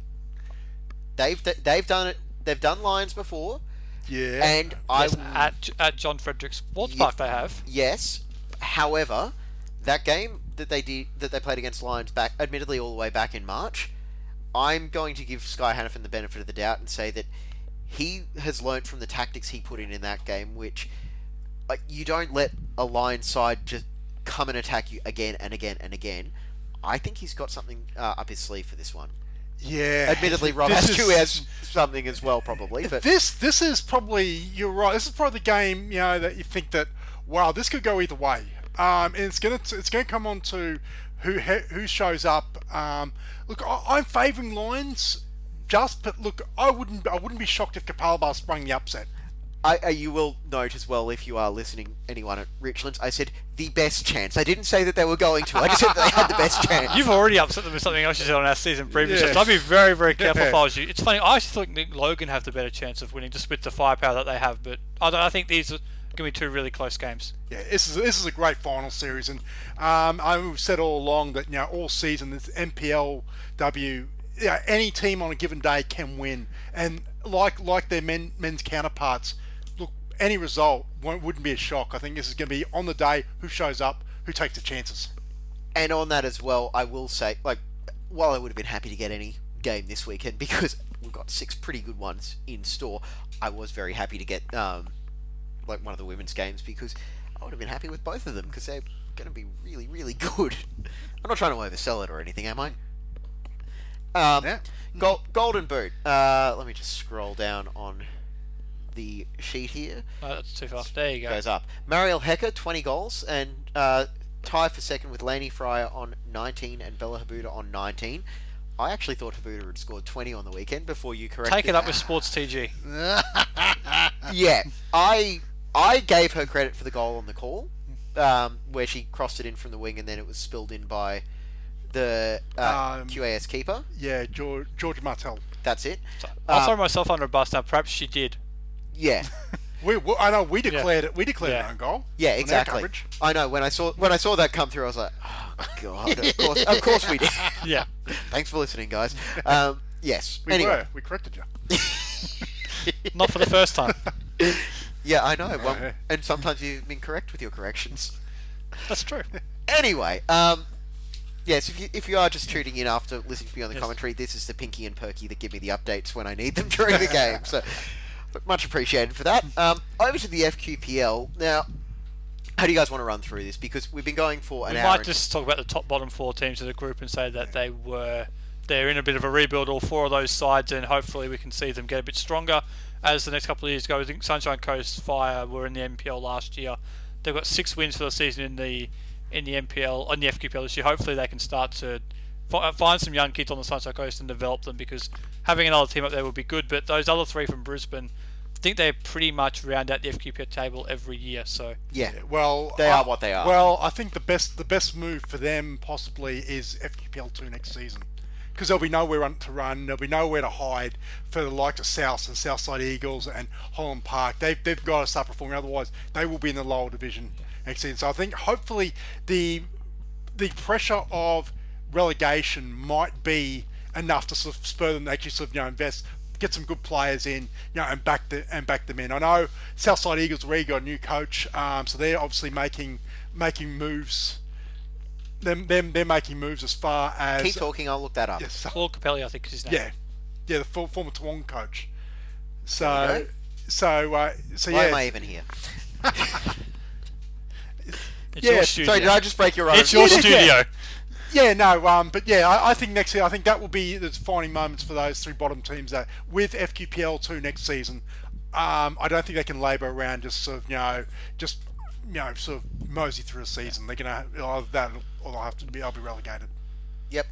They've they've done it. They've done Lions before, yeah. and I Yes, at at John Frederick Sports Ye- Park they have. Yes. However, that game that they did that they played against Lions back, admittedly all the way back in March, I'm going to give Sky Hannafin the benefit of the doubt and say that he has learnt from the tactics he put in in that game, which like you don't let a Lions side just come and attack you again and again and again. I think he's got something uh, up his sleeve for this one. yeah. Admittedly, Rob This has, is- has something as well, probably. But this this is probably you're right. This is probably the game you know that you think that wow this could go either way. Um, and it's gonna it's gonna come on to who who shows up. Um, look, I, I'm favouring Lions. Just but look, I wouldn't I wouldn't be shocked if Capalaba sprung the upset. I, I, you will note as well if you are listening, anyone at Richlands, I said the best chance. I didn't say that they were going to. I just said they had the best chance. You've already upset them with something else you said on our season preview. Yes. So I'd be very, very careful if I was you. It's funny. I actually think Nick Logan have the better chance of winning just with the firepower that they have. But I, don't, I think these are going to be two really close games. Yeah, this is this is a great final series, and um, I've said all along that you know all season this NPLW, yeah, any team on a given day can win, and like like their men, men's counterparts, look, any result won't, wouldn't be a shock. I think this is going to be on the day who shows up, who takes the chances. And on that as well, I will say, like, while I would have been happy to get any game this weekend because we've got six pretty good ones in store, I was very happy to get um, like one of the women's games because I would have been happy with both of them because they're going to be really, really good. I'm not trying to oversell it or anything, am I? Um, Yeah. Gol- Golden Boot. Uh, let me just scroll down on the sheet here. Oh, that's too far. There you go. Goes up. Mariel Hecker, 20 goals, and uh, tie for second with Laney Fryer on 19 and Bella Habuda on 19. I actually thought Habuda had scored 20 on the weekend before you corrected. Take it up with Sports TG. Yeah, I I gave her credit for the goal on the call, um, where she crossed it in from the wing and then it was spilled in by the uh, Um, QAS keeper. Yeah, George, George Martel. That's it. I'll Uh, throw myself under a bus now. Perhaps she did. Yeah, We, we, I know we declared it. We declared Yeah. an own goal. yeah, exactly. I know when I saw when I saw that come through, I was like, oh god, of course, of course we did. Yeah. Thanks for listening, guys. Um, yes. We anyway, were. We corrected you. Not for the first time. Yeah, I know. Well, and sometimes you've been correct with your corrections. That's true. Anyway, um, yes, if you if you are just tuning in after listening to me on the Yes. commentary, this is the Pinky and Perky that give me the updates when I need them during the game. So, much appreciated for that. Um, over to the FQPL now. How do you guys want to run through this? Because we've been going for an We hour. might and- just talk about the top bottom four teams of the group and say that they were they're in a bit of a rebuild, all four of those sides, and hopefully we can see them get a bit stronger as the next couple of years go. I think Sunshine Coast Fire were in the NPL last year. They've got six wins for the season in the in the NPL on the FQPL this year. Hopefully they can start to fi- uh, find some young kids on the Sunshine Coast and develop them because having another team up there would be good. But those other three from Brisbane, I think they pretty much round out the FQPL table every year. So yeah, Well, They I- are what they are. Well, I think the best the best move for them possibly is FQPL two next season, because there'll be nowhere to run, there'll be nowhere to hide for the likes of South and Southside Eagles and Holland Park. They've they've got to start performing, otherwise they will be in the lower division next season. So I think hopefully the the pressure of relegation might be enough to sort of spur them to actually sort of you know invest, get some good players in, you know, and back the and back them in. I know Southside Eagles already got a new coach, um, so they're obviously making making moves. Them them they're making moves as far as keep talking. I'll look that up. Yes, Claude Capelli, I think is his name. yeah, yeah, the for, former Toowong coach. So you so uh, so Why yeah, am I even here? It's Yeah, your sorry, studio. Sorry, did I just break your own? It's your Yeah, yeah. studio. Yeah, no, um, but yeah, I, I think next year, I think that will be the defining moments for those three bottom teams. That with FQPL two next season, um, I don't think they can labour around just sort of you know just you know sort of mosey through a season. They're gonna either that or they'll have to be. I'll be relegated. Yep.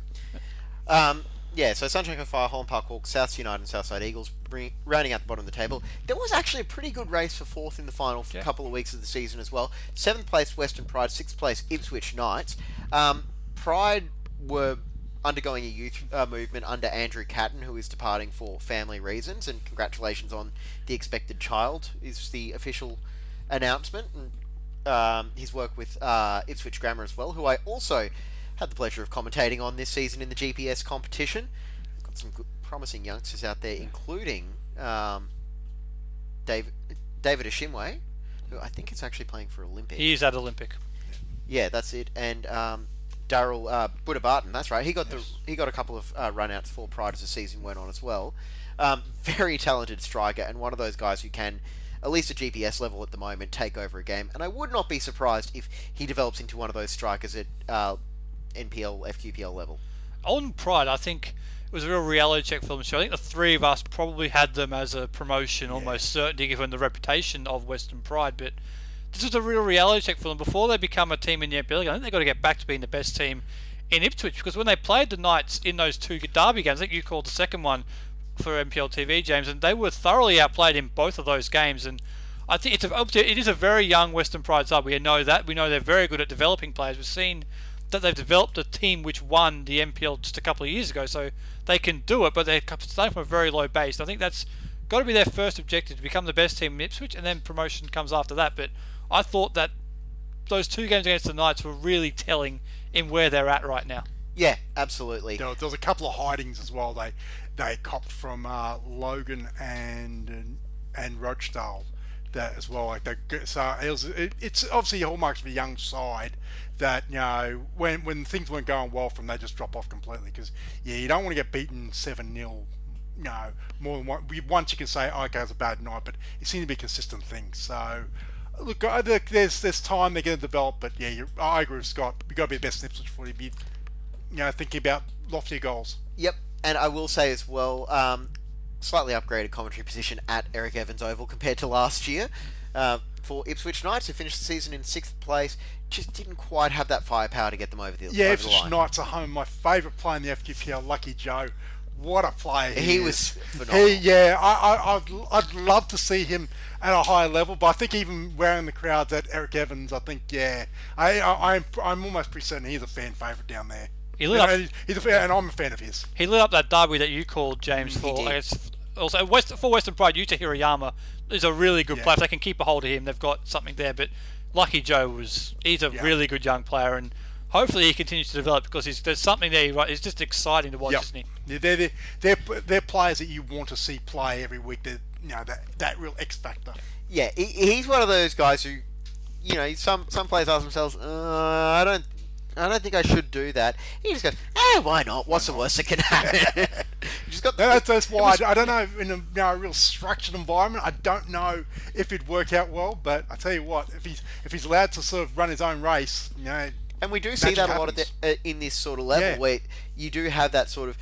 Um, yeah, so Sunshine Coast Fire, Holland Park Hawks, South United, and Southside Eagles bring, rounding out the bottom of the table. There was actually a pretty good race for fourth in the final for Yeah. a couple of weeks of the season as well. Seventh place Western Pride, sixth place Ipswich Knights. Um, Pride were undergoing a youth uh, movement under Andrew Catton, who is departing for family reasons, and congratulations on the expected child is the official announcement. And um, his work with uh, Ipswich Grammar as well, who I also had the pleasure of commentating on this season in the GPS competition. Got some good, promising youngsters out there, including um, David David Ashimwe, who I think is actually playing for Olympic. He is at Olympic. Yeah, that's it. And um, Daryl uh, Buddha Barton, that's right. He got the he got a couple of uh, runouts for Pride as the season went on as well. Um, very talented striker and one of those guys who can, at least at GPS level at the moment, take over a game. And I would not be surprised if he develops into one of those strikers at uh, NPL FQPL level. On Pride, I think it was a real reality check for them. So I think the three of us probably had them as a promotion, almost certainty, given the reputation of Western Pride. But this was a real reality check for them before they become a team in the NPL. I think they've got to get back to being the best team in Ipswich because when they played the Knights in those two derby games, I think you called the second one for NPL TV, James, and they were thoroughly outplayed in both of those games. And I think it's a, it is a very young Western Pride side. We know that. We know they're very good at developing players. We've seen that they've developed a team which won the NPL just a couple of years ago, so they can do it. But they're starting from a very low base. I think that's got to be their first objective to become the best team in Ipswich, and then promotion comes after that. But I thought that those two games against the Knights were really telling in where they're at right now. Yeah, absolutely. There, there was a couple of hidings as well. They they copped from uh, Logan and and Rochdale that as well. Like they, so it was, it, it's obviously hallmarks of a young side that you know when when things weren't going well from they just drop off completely because yeah you don't want to get beaten seven 0 you know more than one. Once you can say oh, okay it's a bad night, but it seems to be a consistent thing. So. Look, there's there's time they're going to develop, but yeah, I agree with Scott. We got to be the best Ipswich footy. Be, you know, thinking about loftier goals. Yep, and I will say as well, um, slightly upgraded commentary position at Eric Evans Oval compared to last year. Uh, for Ipswich Knights, who finished the season in sixth place, just didn't quite have that firepower to get them over the, Yeah, over the Ipswich line. Knights are home. My favourite player in the FQPL, Lucky Joe. What a player he, He was phenomenal. He, yeah, I, I, I'd, I'd love to see him at a higher level, but I think even wearing the crowds at Eric Evans, I think, yeah, I, I, I'm, I'm almost pretty certain he's a fan favourite down there. He lit You up- he's a fan, and I'm a fan of his. He lit up that derby that you called James for. did. I guess, also, West, for Western Pride, Yuta Hirayama is a really good Yeah. player. If they can keep a hold of him, they've got something there. But Lucky Joe was he's a Yeah. really good young player, and hopefully he continues to develop because he's, there's something there. Right, it's just exciting to watch, Yep. isn't he? Yeah, They're, they're, they're, they're players that you want to see play every week. They're, you know, that, that real X factor. Yeah, he, he's one of those guys who, you know, some some players ask themselves, uh, I don't. I don't think I should do that. He just goes, eh, why not? What's the worst that can happen? just got No, That's, that's why was- I, I don't know in a, you know, a real structured environment. I don't know if it'd work out well, but I tell you what, if he's if he's allowed to sort of run his own race, you know, And we do see that a lot of the, uh, in this sort of level Yeah. where you do have that sort of,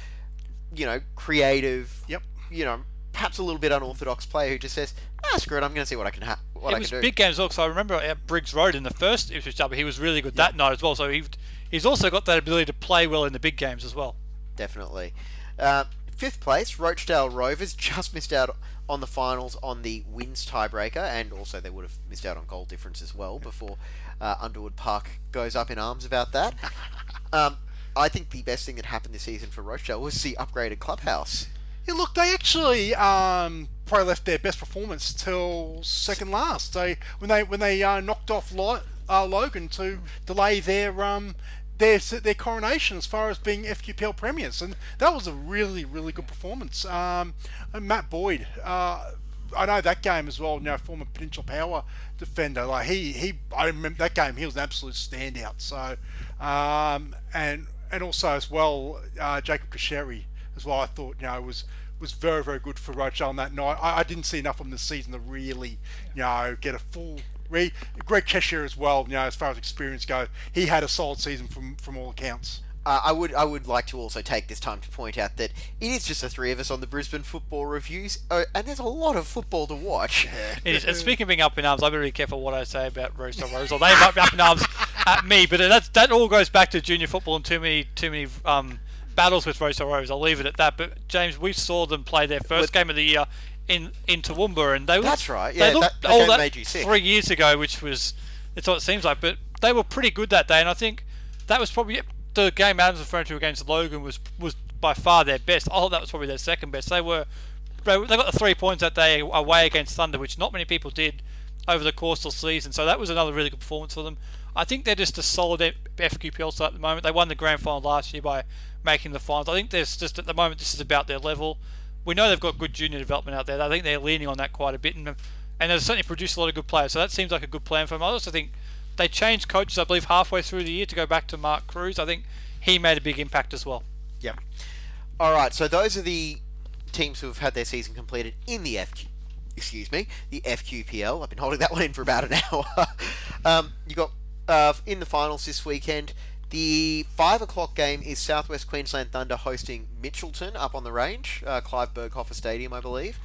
you know, creative, Yep. you know, perhaps a little bit unorthodox player who just says, ah, screw it, I'm going to see what I can ha- what it I was big games also. I remember at Briggs Road in the first Ipswich derby, he was really good that night as well. So he, he's also got that ability to play well in the big games as well. Definitely. Uh, fifth place, Rochdale Rovers just missed out on the finals on the wins tiebreaker, and also they would have missed out on goal difference as well before uh, Underwood Park goes up in arms about that. um, I think the best thing that happened this season for Rochdale was the upgraded clubhouse. Yeah, look, they actually um, probably left their best performance till second last. They when they when they uh, knocked off uh, Logan to delay their um their their coronation as far as being FQPL premiers, and that was a really really good performance. Um, and Matt Boyd. Uh, I know that game as well. You know, former potential Power defender. Like he, he, I remember that game. He was an absolute standout. So, um, and and also as well, uh, Jacob Kasheri as well. I thought you know was was very very good for Rochdale on that night. I, I didn't see enough of him this season to really you know get a full. Re- Greg Cheshire as well. You know, as far as experience goes, he had a solid season from from all accounts. Uh, I would I would like to also take this time to point out that it is just the three of us on the Brisbane Football Reviews, uh, and there's a lot of football to watch. It is, and speaking of being up in arms, I better be careful what I say about Rooster Rose, or they might be up in arms at me. But that's, that all goes back to junior football and too many too many um, battles with Rooster Rose. I'll leave it at that. But James, we saw them play their first game of the year in in Toowoomba, and they looked, That's right, they yeah, looked that- that all that made you sick. three years ago, which was it's what it seems like. But they were pretty good that day, and I think that was probably the game Adams referring to against Logan was was by far their best. I thought that was probably their second best. They were they they got the three points that day away against Thunder, which not many people did over the course of the season. So that was another really good performance for them. I think they're just a solid FQPL side at the moment. They won the grand final last year by making the finals. I think there's just at the moment this is about their level. We know they've got good junior development out there. I think they're leaning on that quite a bit, and and they've certainly produced a lot of good players. So that seems like a good plan for them. I also think they changed coaches, I believe, halfway through the year to go back to Mark Cruz. I think he made a big impact as well. Yep. All right, so those are the teams who have had their season completed in the FQ. Excuse me, the FQPL. I've been holding that one in for about an hour. um, you got uh, in the finals this weekend. The five o'clock game is Southwest Queensland Thunder hosting Mitchelton up on the range, uh, Clive Berghofer Stadium, I believe.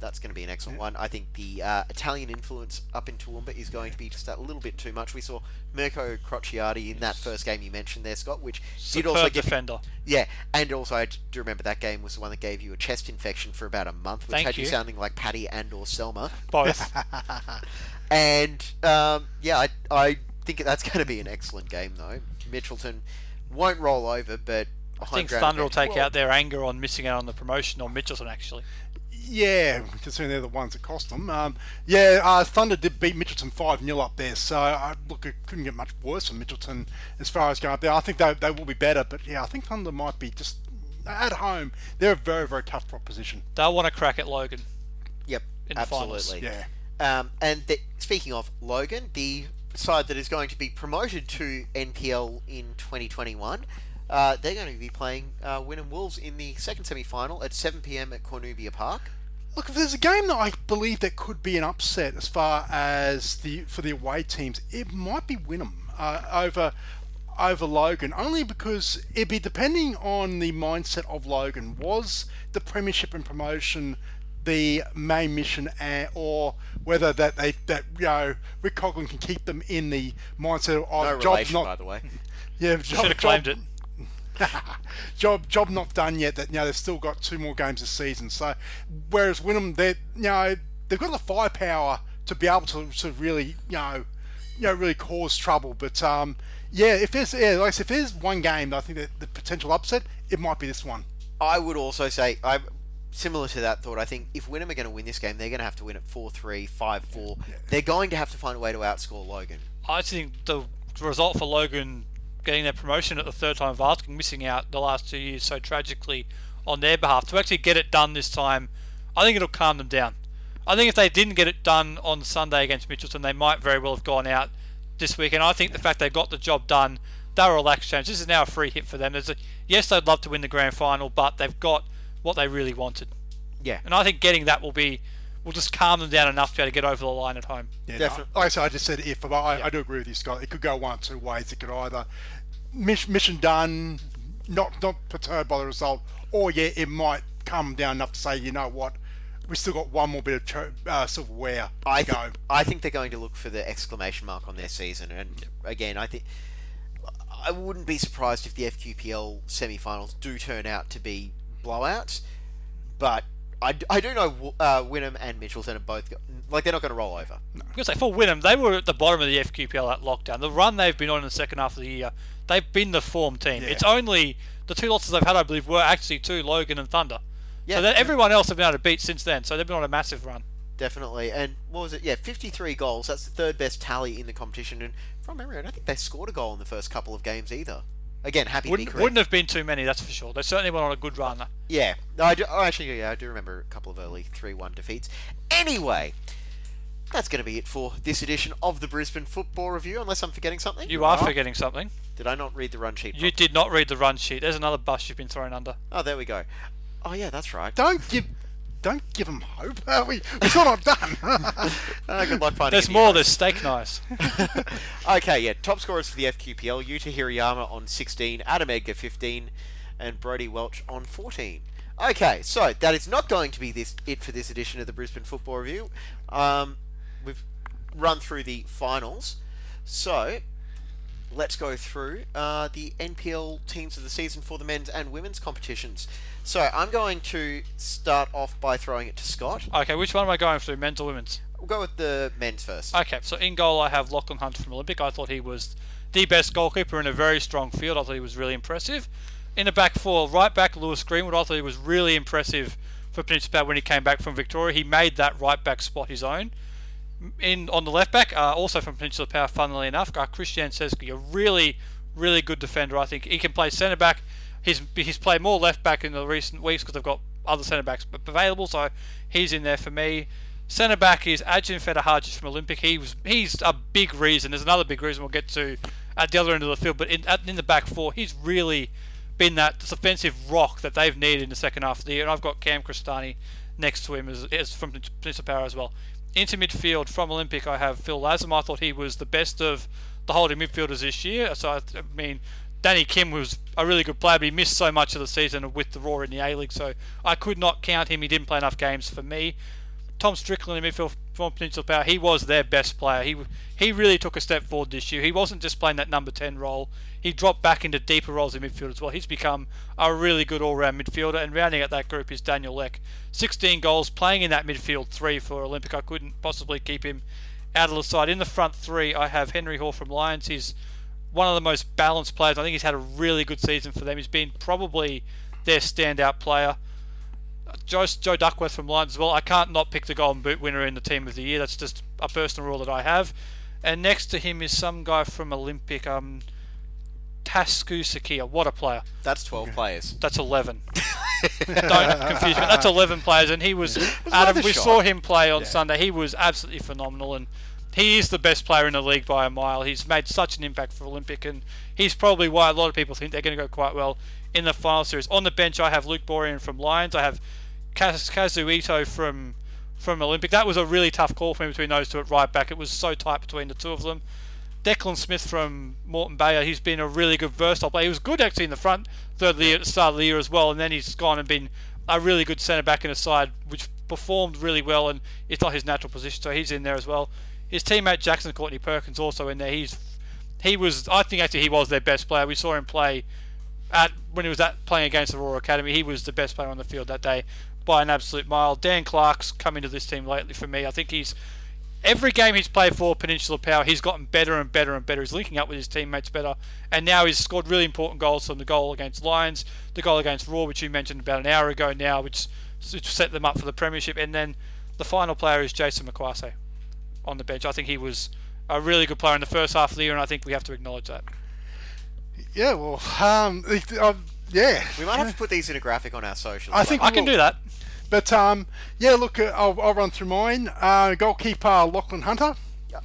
That's going to be an excellent one. I think the uh, Italian influence up in Toowoomba is going to be just a little bit too much. We saw Mirko Crociati in that first game you mentioned there, Scott, which did also Superb give defender. yeah, and also I do remember that game was the one that gave you a chest infection for about a month, which Thank had you. you. sounding like Patty and or Selma. Both. And um, yeah, I, I think that's going to be an excellent game though. Mitchelton won't roll over, but I think Thunder will take well, out their anger on missing out on the promotion, on Mitchelton actually. Yeah, considering they're the ones that cost them. Um, yeah, uh, Thunder did beat Mitchelton 5 0 up there, so I look, it couldn't get much worse for Mitchelton as far as going up there. I think they, they will be better, but yeah, I think Thunder might be just at home. They're a very, very tough proposition. They'll want to crack at Logan. Yep, in the finals. absolutely. Yeah. Um, and the, speaking of Logan, the side that is going to be promoted to NPL in 2021, uh, they're going to be playing uh, Wynnum Wolves in the second semi-final at 7 p.m. at Cornubia Park. Look, if there's a game that I believe that could be an upset as far as the for the away teams, it might be Wynnum uh, over over Logan only because it'd be depending on the mindset of Logan. Was the premiership and promotion the main mission, and, or whether that they that you know Rick Coughlin can keep them in the mindset of No job relation, not by the way. yeah job, Should have job- claimed it. job job not done yet. That you know they've still got two more games this season. So whereas Wynnum, they you know they've got the firepower to be able to, to really you know you know really cause trouble. But um yeah, if there's yeah like if there's one game, I think that the potential upset it might be this one. I would also say I'm similar to that thought. I think if Wynnum are going to win this game, they're going to have to win it 4-3, 5-4. They're going to have to find a way to outscore Logan. I think the result for Logan getting their promotion at the third time of asking, missing out the last two years so tragically on their behalf, to actually get it done this time, I think it'll calm them down. I think if they didn't get it done on Sunday against Mitchelton, they might very well have gone out this week. And I think the fact they got the job done, they're a relaxed change. This is now a free hit for them. There's a, yes, they'd love to win the grand final, but they've got what they really wanted. Yeah. And I think getting that will be will just calm them down enough to be able to get over the line at home. Yeah, Definitely. Like I said, I just said if, but I, I do agree with you, Scott. It could go one or two ways. It could either mission, mission done, not not perturbed by the result, or yeah, it might come down enough to say, you know what, we still got one more bit of cho- uh, silverware to I, go. I think they're going to look for the exclamation mark on their season. And again, I think I wouldn't be surprised if the FQPL semi-finals do turn out to be blowouts. But I, I do know uh, Wynnum and Mitchelton are both like they're not going to roll over. I was going to say, for Wynnum, they were at the bottom of the FQPL at lockdown. The run they've been on in the second half of the year, they've been the form team. Yeah. It's only the two losses they've had, I believe, were actually to Logan and Thunder. Yeah. So that everyone else have been able to beat since then. So they've been on a massive run. Definitely. And what was it? Yeah, 53 goals. That's the third best tally in the competition. And from memory, I don't think they scored a goal in the first couple of games either. Again, happy Wouldn't, wouldn't have been too many, that's for sure. They certainly went on a good run. Yeah, no, I do, oh, actually, yeah, I do remember a couple of early three-one defeats. Anyway, that's going to be it for this edition of the Brisbane Football Review. Unless I'm forgetting something. You are forgetting something. Did I not read the run sheet? You did not read the run sheet. There's another bus you've been thrown under. Oh, there we go. Oh yeah, that's right. Don't give, don't give them hope. Uh, we, we're still not done. Oh, good luck finding. There's more. one. There's steak knives. Okay, yeah. Top scorers for the FQPL: Yuta Hirayama on 16, Adam Edgar 15, and Brody Welch on 14. Okay, so that is not going to be this it for this edition of the Brisbane Football Review. Um, we've run through the finals, so let's go through uh, the NPL teams of the season for the men's and women's competitions. So I'm going to start off by throwing it to Scott. Okay, which one am I going through, men's or women's? We'll go with the men's first. Okay, so in goal I have Lachlan Hunt from Olympic. I thought he was the best goalkeeper in a very strong field. I thought he was really impressive. In the back four, right back Lewis Greenwood. I thought he was really impressive for Peninsula Power when he came back from Victoria. He made that right back spot his own. In on the left back, uh, also from Peninsula Power, funnily enough, uh, Christian Seski, a really, really good defender. I think he can play centre back. He's he's played more left back in the recent weeks because they've got other centre backs available, so he's in there for me. Centre back is Ajin Fedahajic from Olympic. He was he's a big reason. There's another big reason we'll get to at the other end of the field, but in in the back four, he's really been that defensive rock that they've needed in the second half of the year. And I've got Cam Cristani next to him as, as from Peninsula Power as well. Into midfield from Olympic, I have Phil Lazam. I thought he was the best of the holding midfielders this year. So I mean, Danny Kim was a really good player, but he missed so much of the season with the Roar in the A League, so I could not count him. He didn't play enough games for me. Tom Strickland in midfield from Peninsula Power, he was their best player. He he really took a step forward this year. He wasn't just playing that number 10 role. He dropped back into deeper roles in midfield as well. He's become a really good all-round midfielder, and rounding out that group is Daniel Leck. 16 goals, playing in that midfield three for Olympic. I couldn't possibly keep him out of the side. In the front three, I have Henry Hall from Lions. He's one of the most balanced players. I think he's had a really good season for them. He's been probably their standout player. Joe, Joe Duckworth from Lions as well. I can't not pick the Golden Boot winner in the team of the year. That's just a personal rule that I have. And next to him is some guy from Olympic, um, Tasku Sakia. What a player! That's 12 players. That's 11. Don't confuse me. That's 11 players, and he was. Adam, we short. saw him play on Sunday. He was absolutely phenomenal, and he is the best player in the league by a mile. He's made such an impact for Olympic, and he's probably why a lot of people think they're going to go quite well in the final series. On the bench, I have Luke Borean from Lions. I have Kaz- Kazu Ito from from Olympic. That was a really tough call for me between those two at right back. It was so tight between the two of them. Declan Smith from Moreton Bayer, he's been a really good versatile player. He was good actually in the front third the year, start of the year as well, and then he's gone and been a really good centre back in a side which performed really well, and it's not his natural position, so he's in there as well. His teammate Jackson Courtney Perkins also in there. He's he was I think actually he was their best player. We saw him play at when he was at playing against the Roar Academy. He was the best player on the field that day by an absolute mile. Dan Clark's come into this team lately for me. I think he's every game he's played for Peninsula Power, he's gotten better and better and better. He's linking up with his teammates better, and now he's scored really important goals from the goal against Lions, the goal against Roar, which you mentioned about an hour ago now, which, set them up for the premiership, and then the final player is Jason McQuarrie on the bench. I think he was a really good player in the first half of the year, and I think we have to acknowledge that. Yeah, well, um, it- um, yeah. We might have to put these in a graphic on our socials. I think I can do that. But um, yeah, look, uh, I'll, I'll run through mine. Uh, goalkeeper Lachlan Hunter.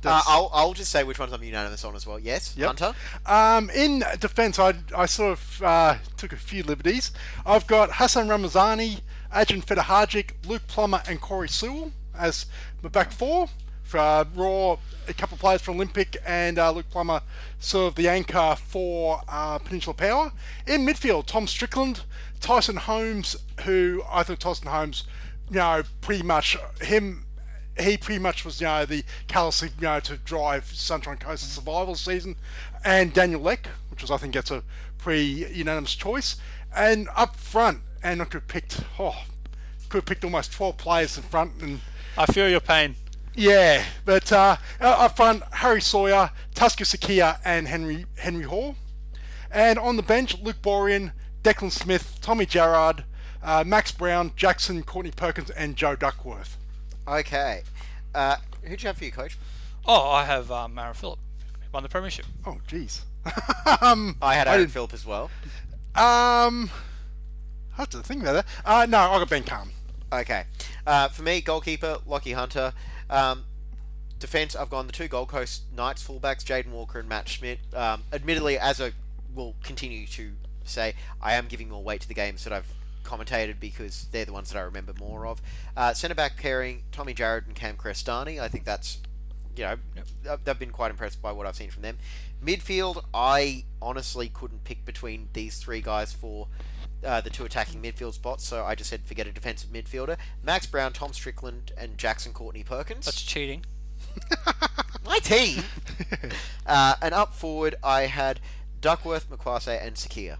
Uh, I'll, I'll just say which ones I'm unanimous on as well. Yes, Yep. Hunter. Um, in defence, I, I sort of uh, took a few liberties. I've got Hassan Ramazani, Ajin Fedahajic, Luke Plummer, and Corey Sewell as my back four. Uh, Roar, a couple of players from Olympic, and uh, Luke Plummer served the anchor for uh, Peninsula Power. In midfield, Tom Strickland, Tyson Holmes, who I think Tyson Holmes, you know, pretty much him he pretty much was, you know, the callous, you know, to drive Sunshine Coast survival season, and Daniel Leck, which was, I think, that's a pretty unanimous choice. And up front, and I could have picked, oh, could have picked almost 12 players in front, and I feel your pain. Yeah, but uh, up front, Harry Sawyer, Tusker Sakia, and Henry Henry Hall. And on the bench, Luke Borian, Declan Smith, Tommy Gerrard, uh, Max Brown, Jackson, Courtney Perkins, and Joe Duckworth. Okay. Uh, who'd you have for your coach? Oh, I have um, Aaron Phillip won the premiership. Oh, jeez. I had Aaron didn't- Phillip as well. Um, I have to think about that. Uh, no, I got Ben Calm. Okay. Uh, for me, goalkeeper, Lockie Hunter. Um, defence, I've gone the two Gold Coast Knights fullbacks, Jaden Walker and Matt Schmidt. Um, admittedly, as I will continue to say, I am giving more weight to the games that I've commentated because they're the ones that I remember more of. Uh, Centre back pairing, Tommy Jarrett and Cam Crestani. I think that's, you know, I've, I've been quite impressed by what I've seen from them. Midfield, I honestly couldn't pick between these three guys for uh, the two attacking midfield spots, so I just said forget a defensive midfielder. Max Brown, Tom Strickland, and Jackson Courtney Perkins. That's cheating. my team. uh, and up forward, I had Duckworth, McQuarrie, and Sakia.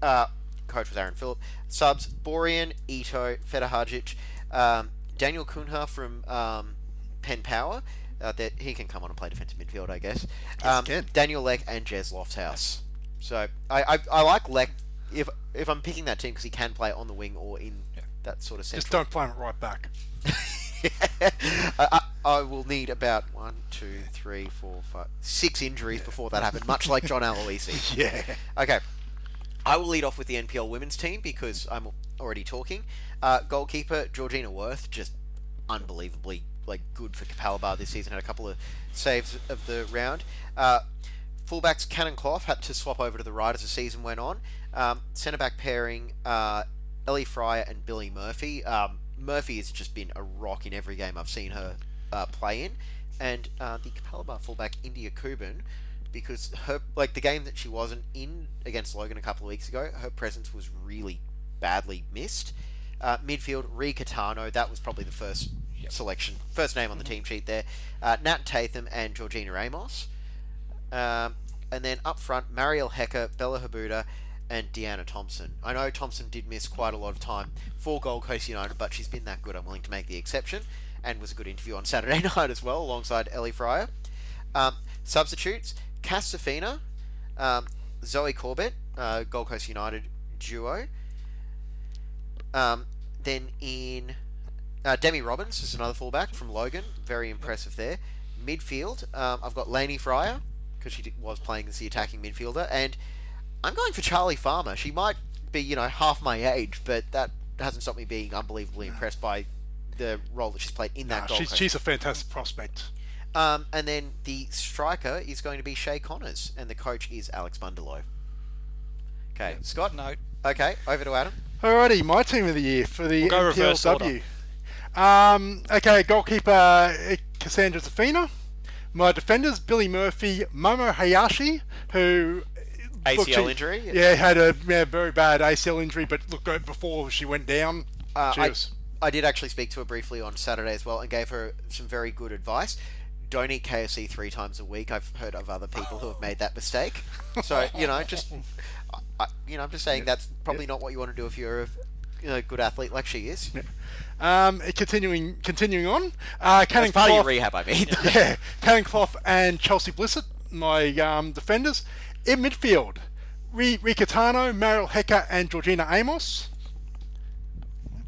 Uh, coach was Aaron Phillip. Subs, Borian, Ito, Fedahajic, um, Daniel Kunha from um, Penn Power. Uh, that he can come on and play defensive midfield, I guess. Um, can. Daniel Leck and Jez Lofthouse. So I, I, I like Leck if if I'm picking that team because he can play on the wing or in that sort of sense. Just don't play him right back. I, I, I will need about one, two, three, four, five, six injuries before that happen, much like John Aloisi. Yeah. Okay. I will lead off with the NPL women's team because I'm already talking. Uh, goalkeeper Georgina Worth, just unbelievably like good for Capalaba this season. Had a couple of saves of the round. Uh, fullbacks Cannon Clough had to swap over to the right as the season went on. Um, centre back pairing uh, Ellie Fryer and Billy Murphy. Um, Murphy has just been a rock in every game I've seen her uh, play in, and uh, the Capalaba fullback India Kuban, because her like the game that she wasn't in against Logan a couple of weeks ago, her presence was really badly missed. Uh, midfield Ree Catano, that was probably the first selection, first name on the team sheet there. Uh, Nat Tatham and Georgina Ramos. Um, and then up front, Mariel Hecker, Bella Habuda, and Deanna Thompson. I know Thompson did miss quite a lot of time for Gold Coast United, but she's been that good. I'm willing to make the exception, and was a good interview on Saturday night as well, alongside Ellie Fryer. Um, substitutes: Cass Safina, um, Zoe Corbett, uh, Gold Coast United duo. Um, then in uh, Demi Robbins is another fullback from Logan, very impressive there. Midfield, um, I've got Lainey Fryer because she was playing as the attacking midfielder, and I'm going for Charlie Farmer. She might be, you know, half my age, but that hasn't stopped me being unbelievably impressed by the role that she's played in that Nah, goal. she's, she's a fantastic prospect. Um, and then the striker is going to be Shay Connors, and the coach is Alex Bundalo. Okay, Scott. No. Okay, over to Adam. Alrighty, my team of the year for the We'll go reverse NPLW. Um, okay, goalkeeper uh, Cassandra Zafina, My defenders, Billy Murphy, Momo Hayashi, who ACL look, she- injury? Yeah, had a yeah, very bad ACL injury, but look, before she went down, Uh, she I, was- I did actually speak to her briefly on Saturday as well and gave her some very good advice. Don't eat KFC three times a week. I've heard of other people who have made that mistake. So you know, just I, I- you know, I'm just saying that's probably not what you want to do if you're a good athlete like she is. um, continuing continuing on, uh, Cannon As part of your rehab, I mean. yeah, Cannon Clough and Chelsea Blissett, my um, defenders. In midfield, Ri Ricatano, Mariel Hecker, and Georgina Amos.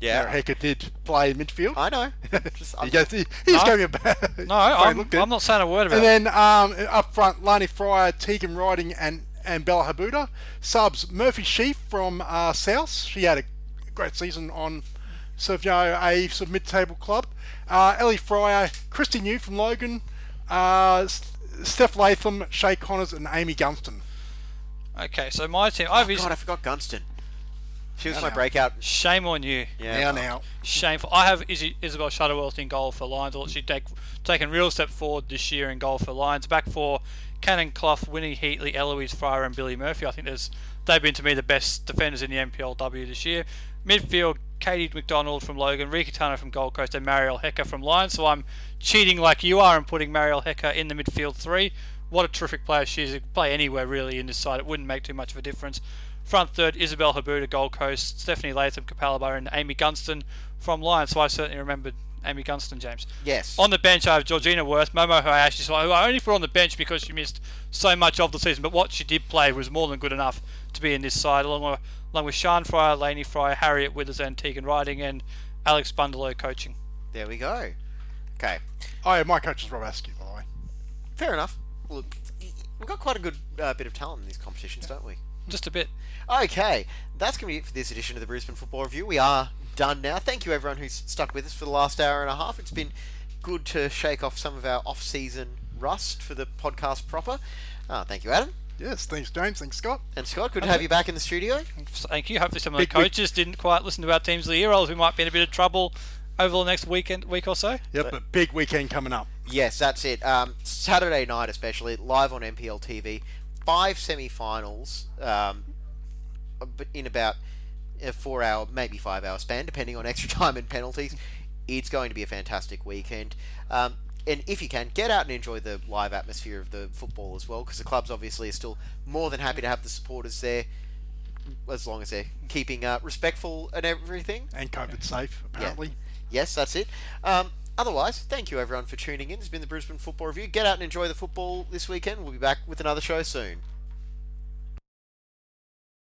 Mariel yeah, Hecker did play midfield. I know. Just, he, I'm- just, he, he just No. gave me a bad. No, I'm. I'm not saying a word about it. And it. then um, up front, Lani Fryer, Tegan Riding, and, and Bella Habuda. Subs, Murphy Sheaf from uh, South. She had a great season on Servio, a sort of mid-table club. Uh, Ellie Fryer, Christy New from Logan, uh, Steph Latham, Shay Connors, and Amy Gunston. Okay, so my team. I've Oh, God, I forgot Gunston. She was my know. breakout. shame on you. Yeah. now, now. Shameful. I have Izzy, Isabel Shutterworth in goal for Lions. She's take, taken a real step forward this year in goal for Lions. Back for Cannon Clough, Winnie Heatley, Eloise Fryer, and Billy Murphy. I think there's they've been to me the best defenders in the NPLW this year. Midfield, Katie McDonald from Logan, Rika Turner from Gold Coast, and Mariel Hecker from Lions. So I'm cheating like you are and putting Mariel Hecker in the midfield three. What a terrific player she is. Could play anywhere really in this side. It wouldn't make too much of a difference. Front third, Isabel Habuda, Gold Coast, Stephanie Latham, Capalaba, and Amy Gunston from Lions. So I certainly remembered Amy Gunston, James. Yes. On the bench, I have Georgina Worth, Momo Hayashi, who I only put on the bench because she missed so much of the season, but what she did play was more than good enough to be in this side, along with, along with Sean Fryer, Laney Fryer, Harriet Withers, and Tegan Riding, and Alex Bundalo coaching. There we go. Okay. Oh, yeah, my coach is Rob Askew, by the way. Fair enough. Look, we've got quite a good uh, bit of talent in these competitions, don't we? Just a bit. Okay, that's going to be it for this edition of the Brisbane Football Review. We are done now. Thank you, everyone who's stuck with us for the last hour and a half. It's been good to shake off some of our off-season rust for the podcast proper. Uh, thank you, Adam Yes, thanks, James. Thanks, Scott. and Scott. Good to have you back in the studio. Thank you. Hopefully, some of the Big week. coaches didn't quite listen to our teams of the year, or else we might be in a bit of trouble over the next weekend, week or so. Yep, but big weekend coming up. Yes, that's it. Um, Saturday night, especially live on NPL TV. Five semi-finals, um, but in about a four-hour, maybe five-hour span, depending on extra time and penalties. It's going to be a fantastic weekend. Um, and if you can, get out and enjoy the live atmosphere of the football as well, because the clubs obviously are still more than happy to have the supporters there, as long as they're keeping uh, respectful and everything. And COVID safe, apparently. Yes, that's it. Um, otherwise, thank you everyone for tuning in. It's been the Brisbane Football Review. Get out and enjoy the football this weekend. We'll be back with another show soon.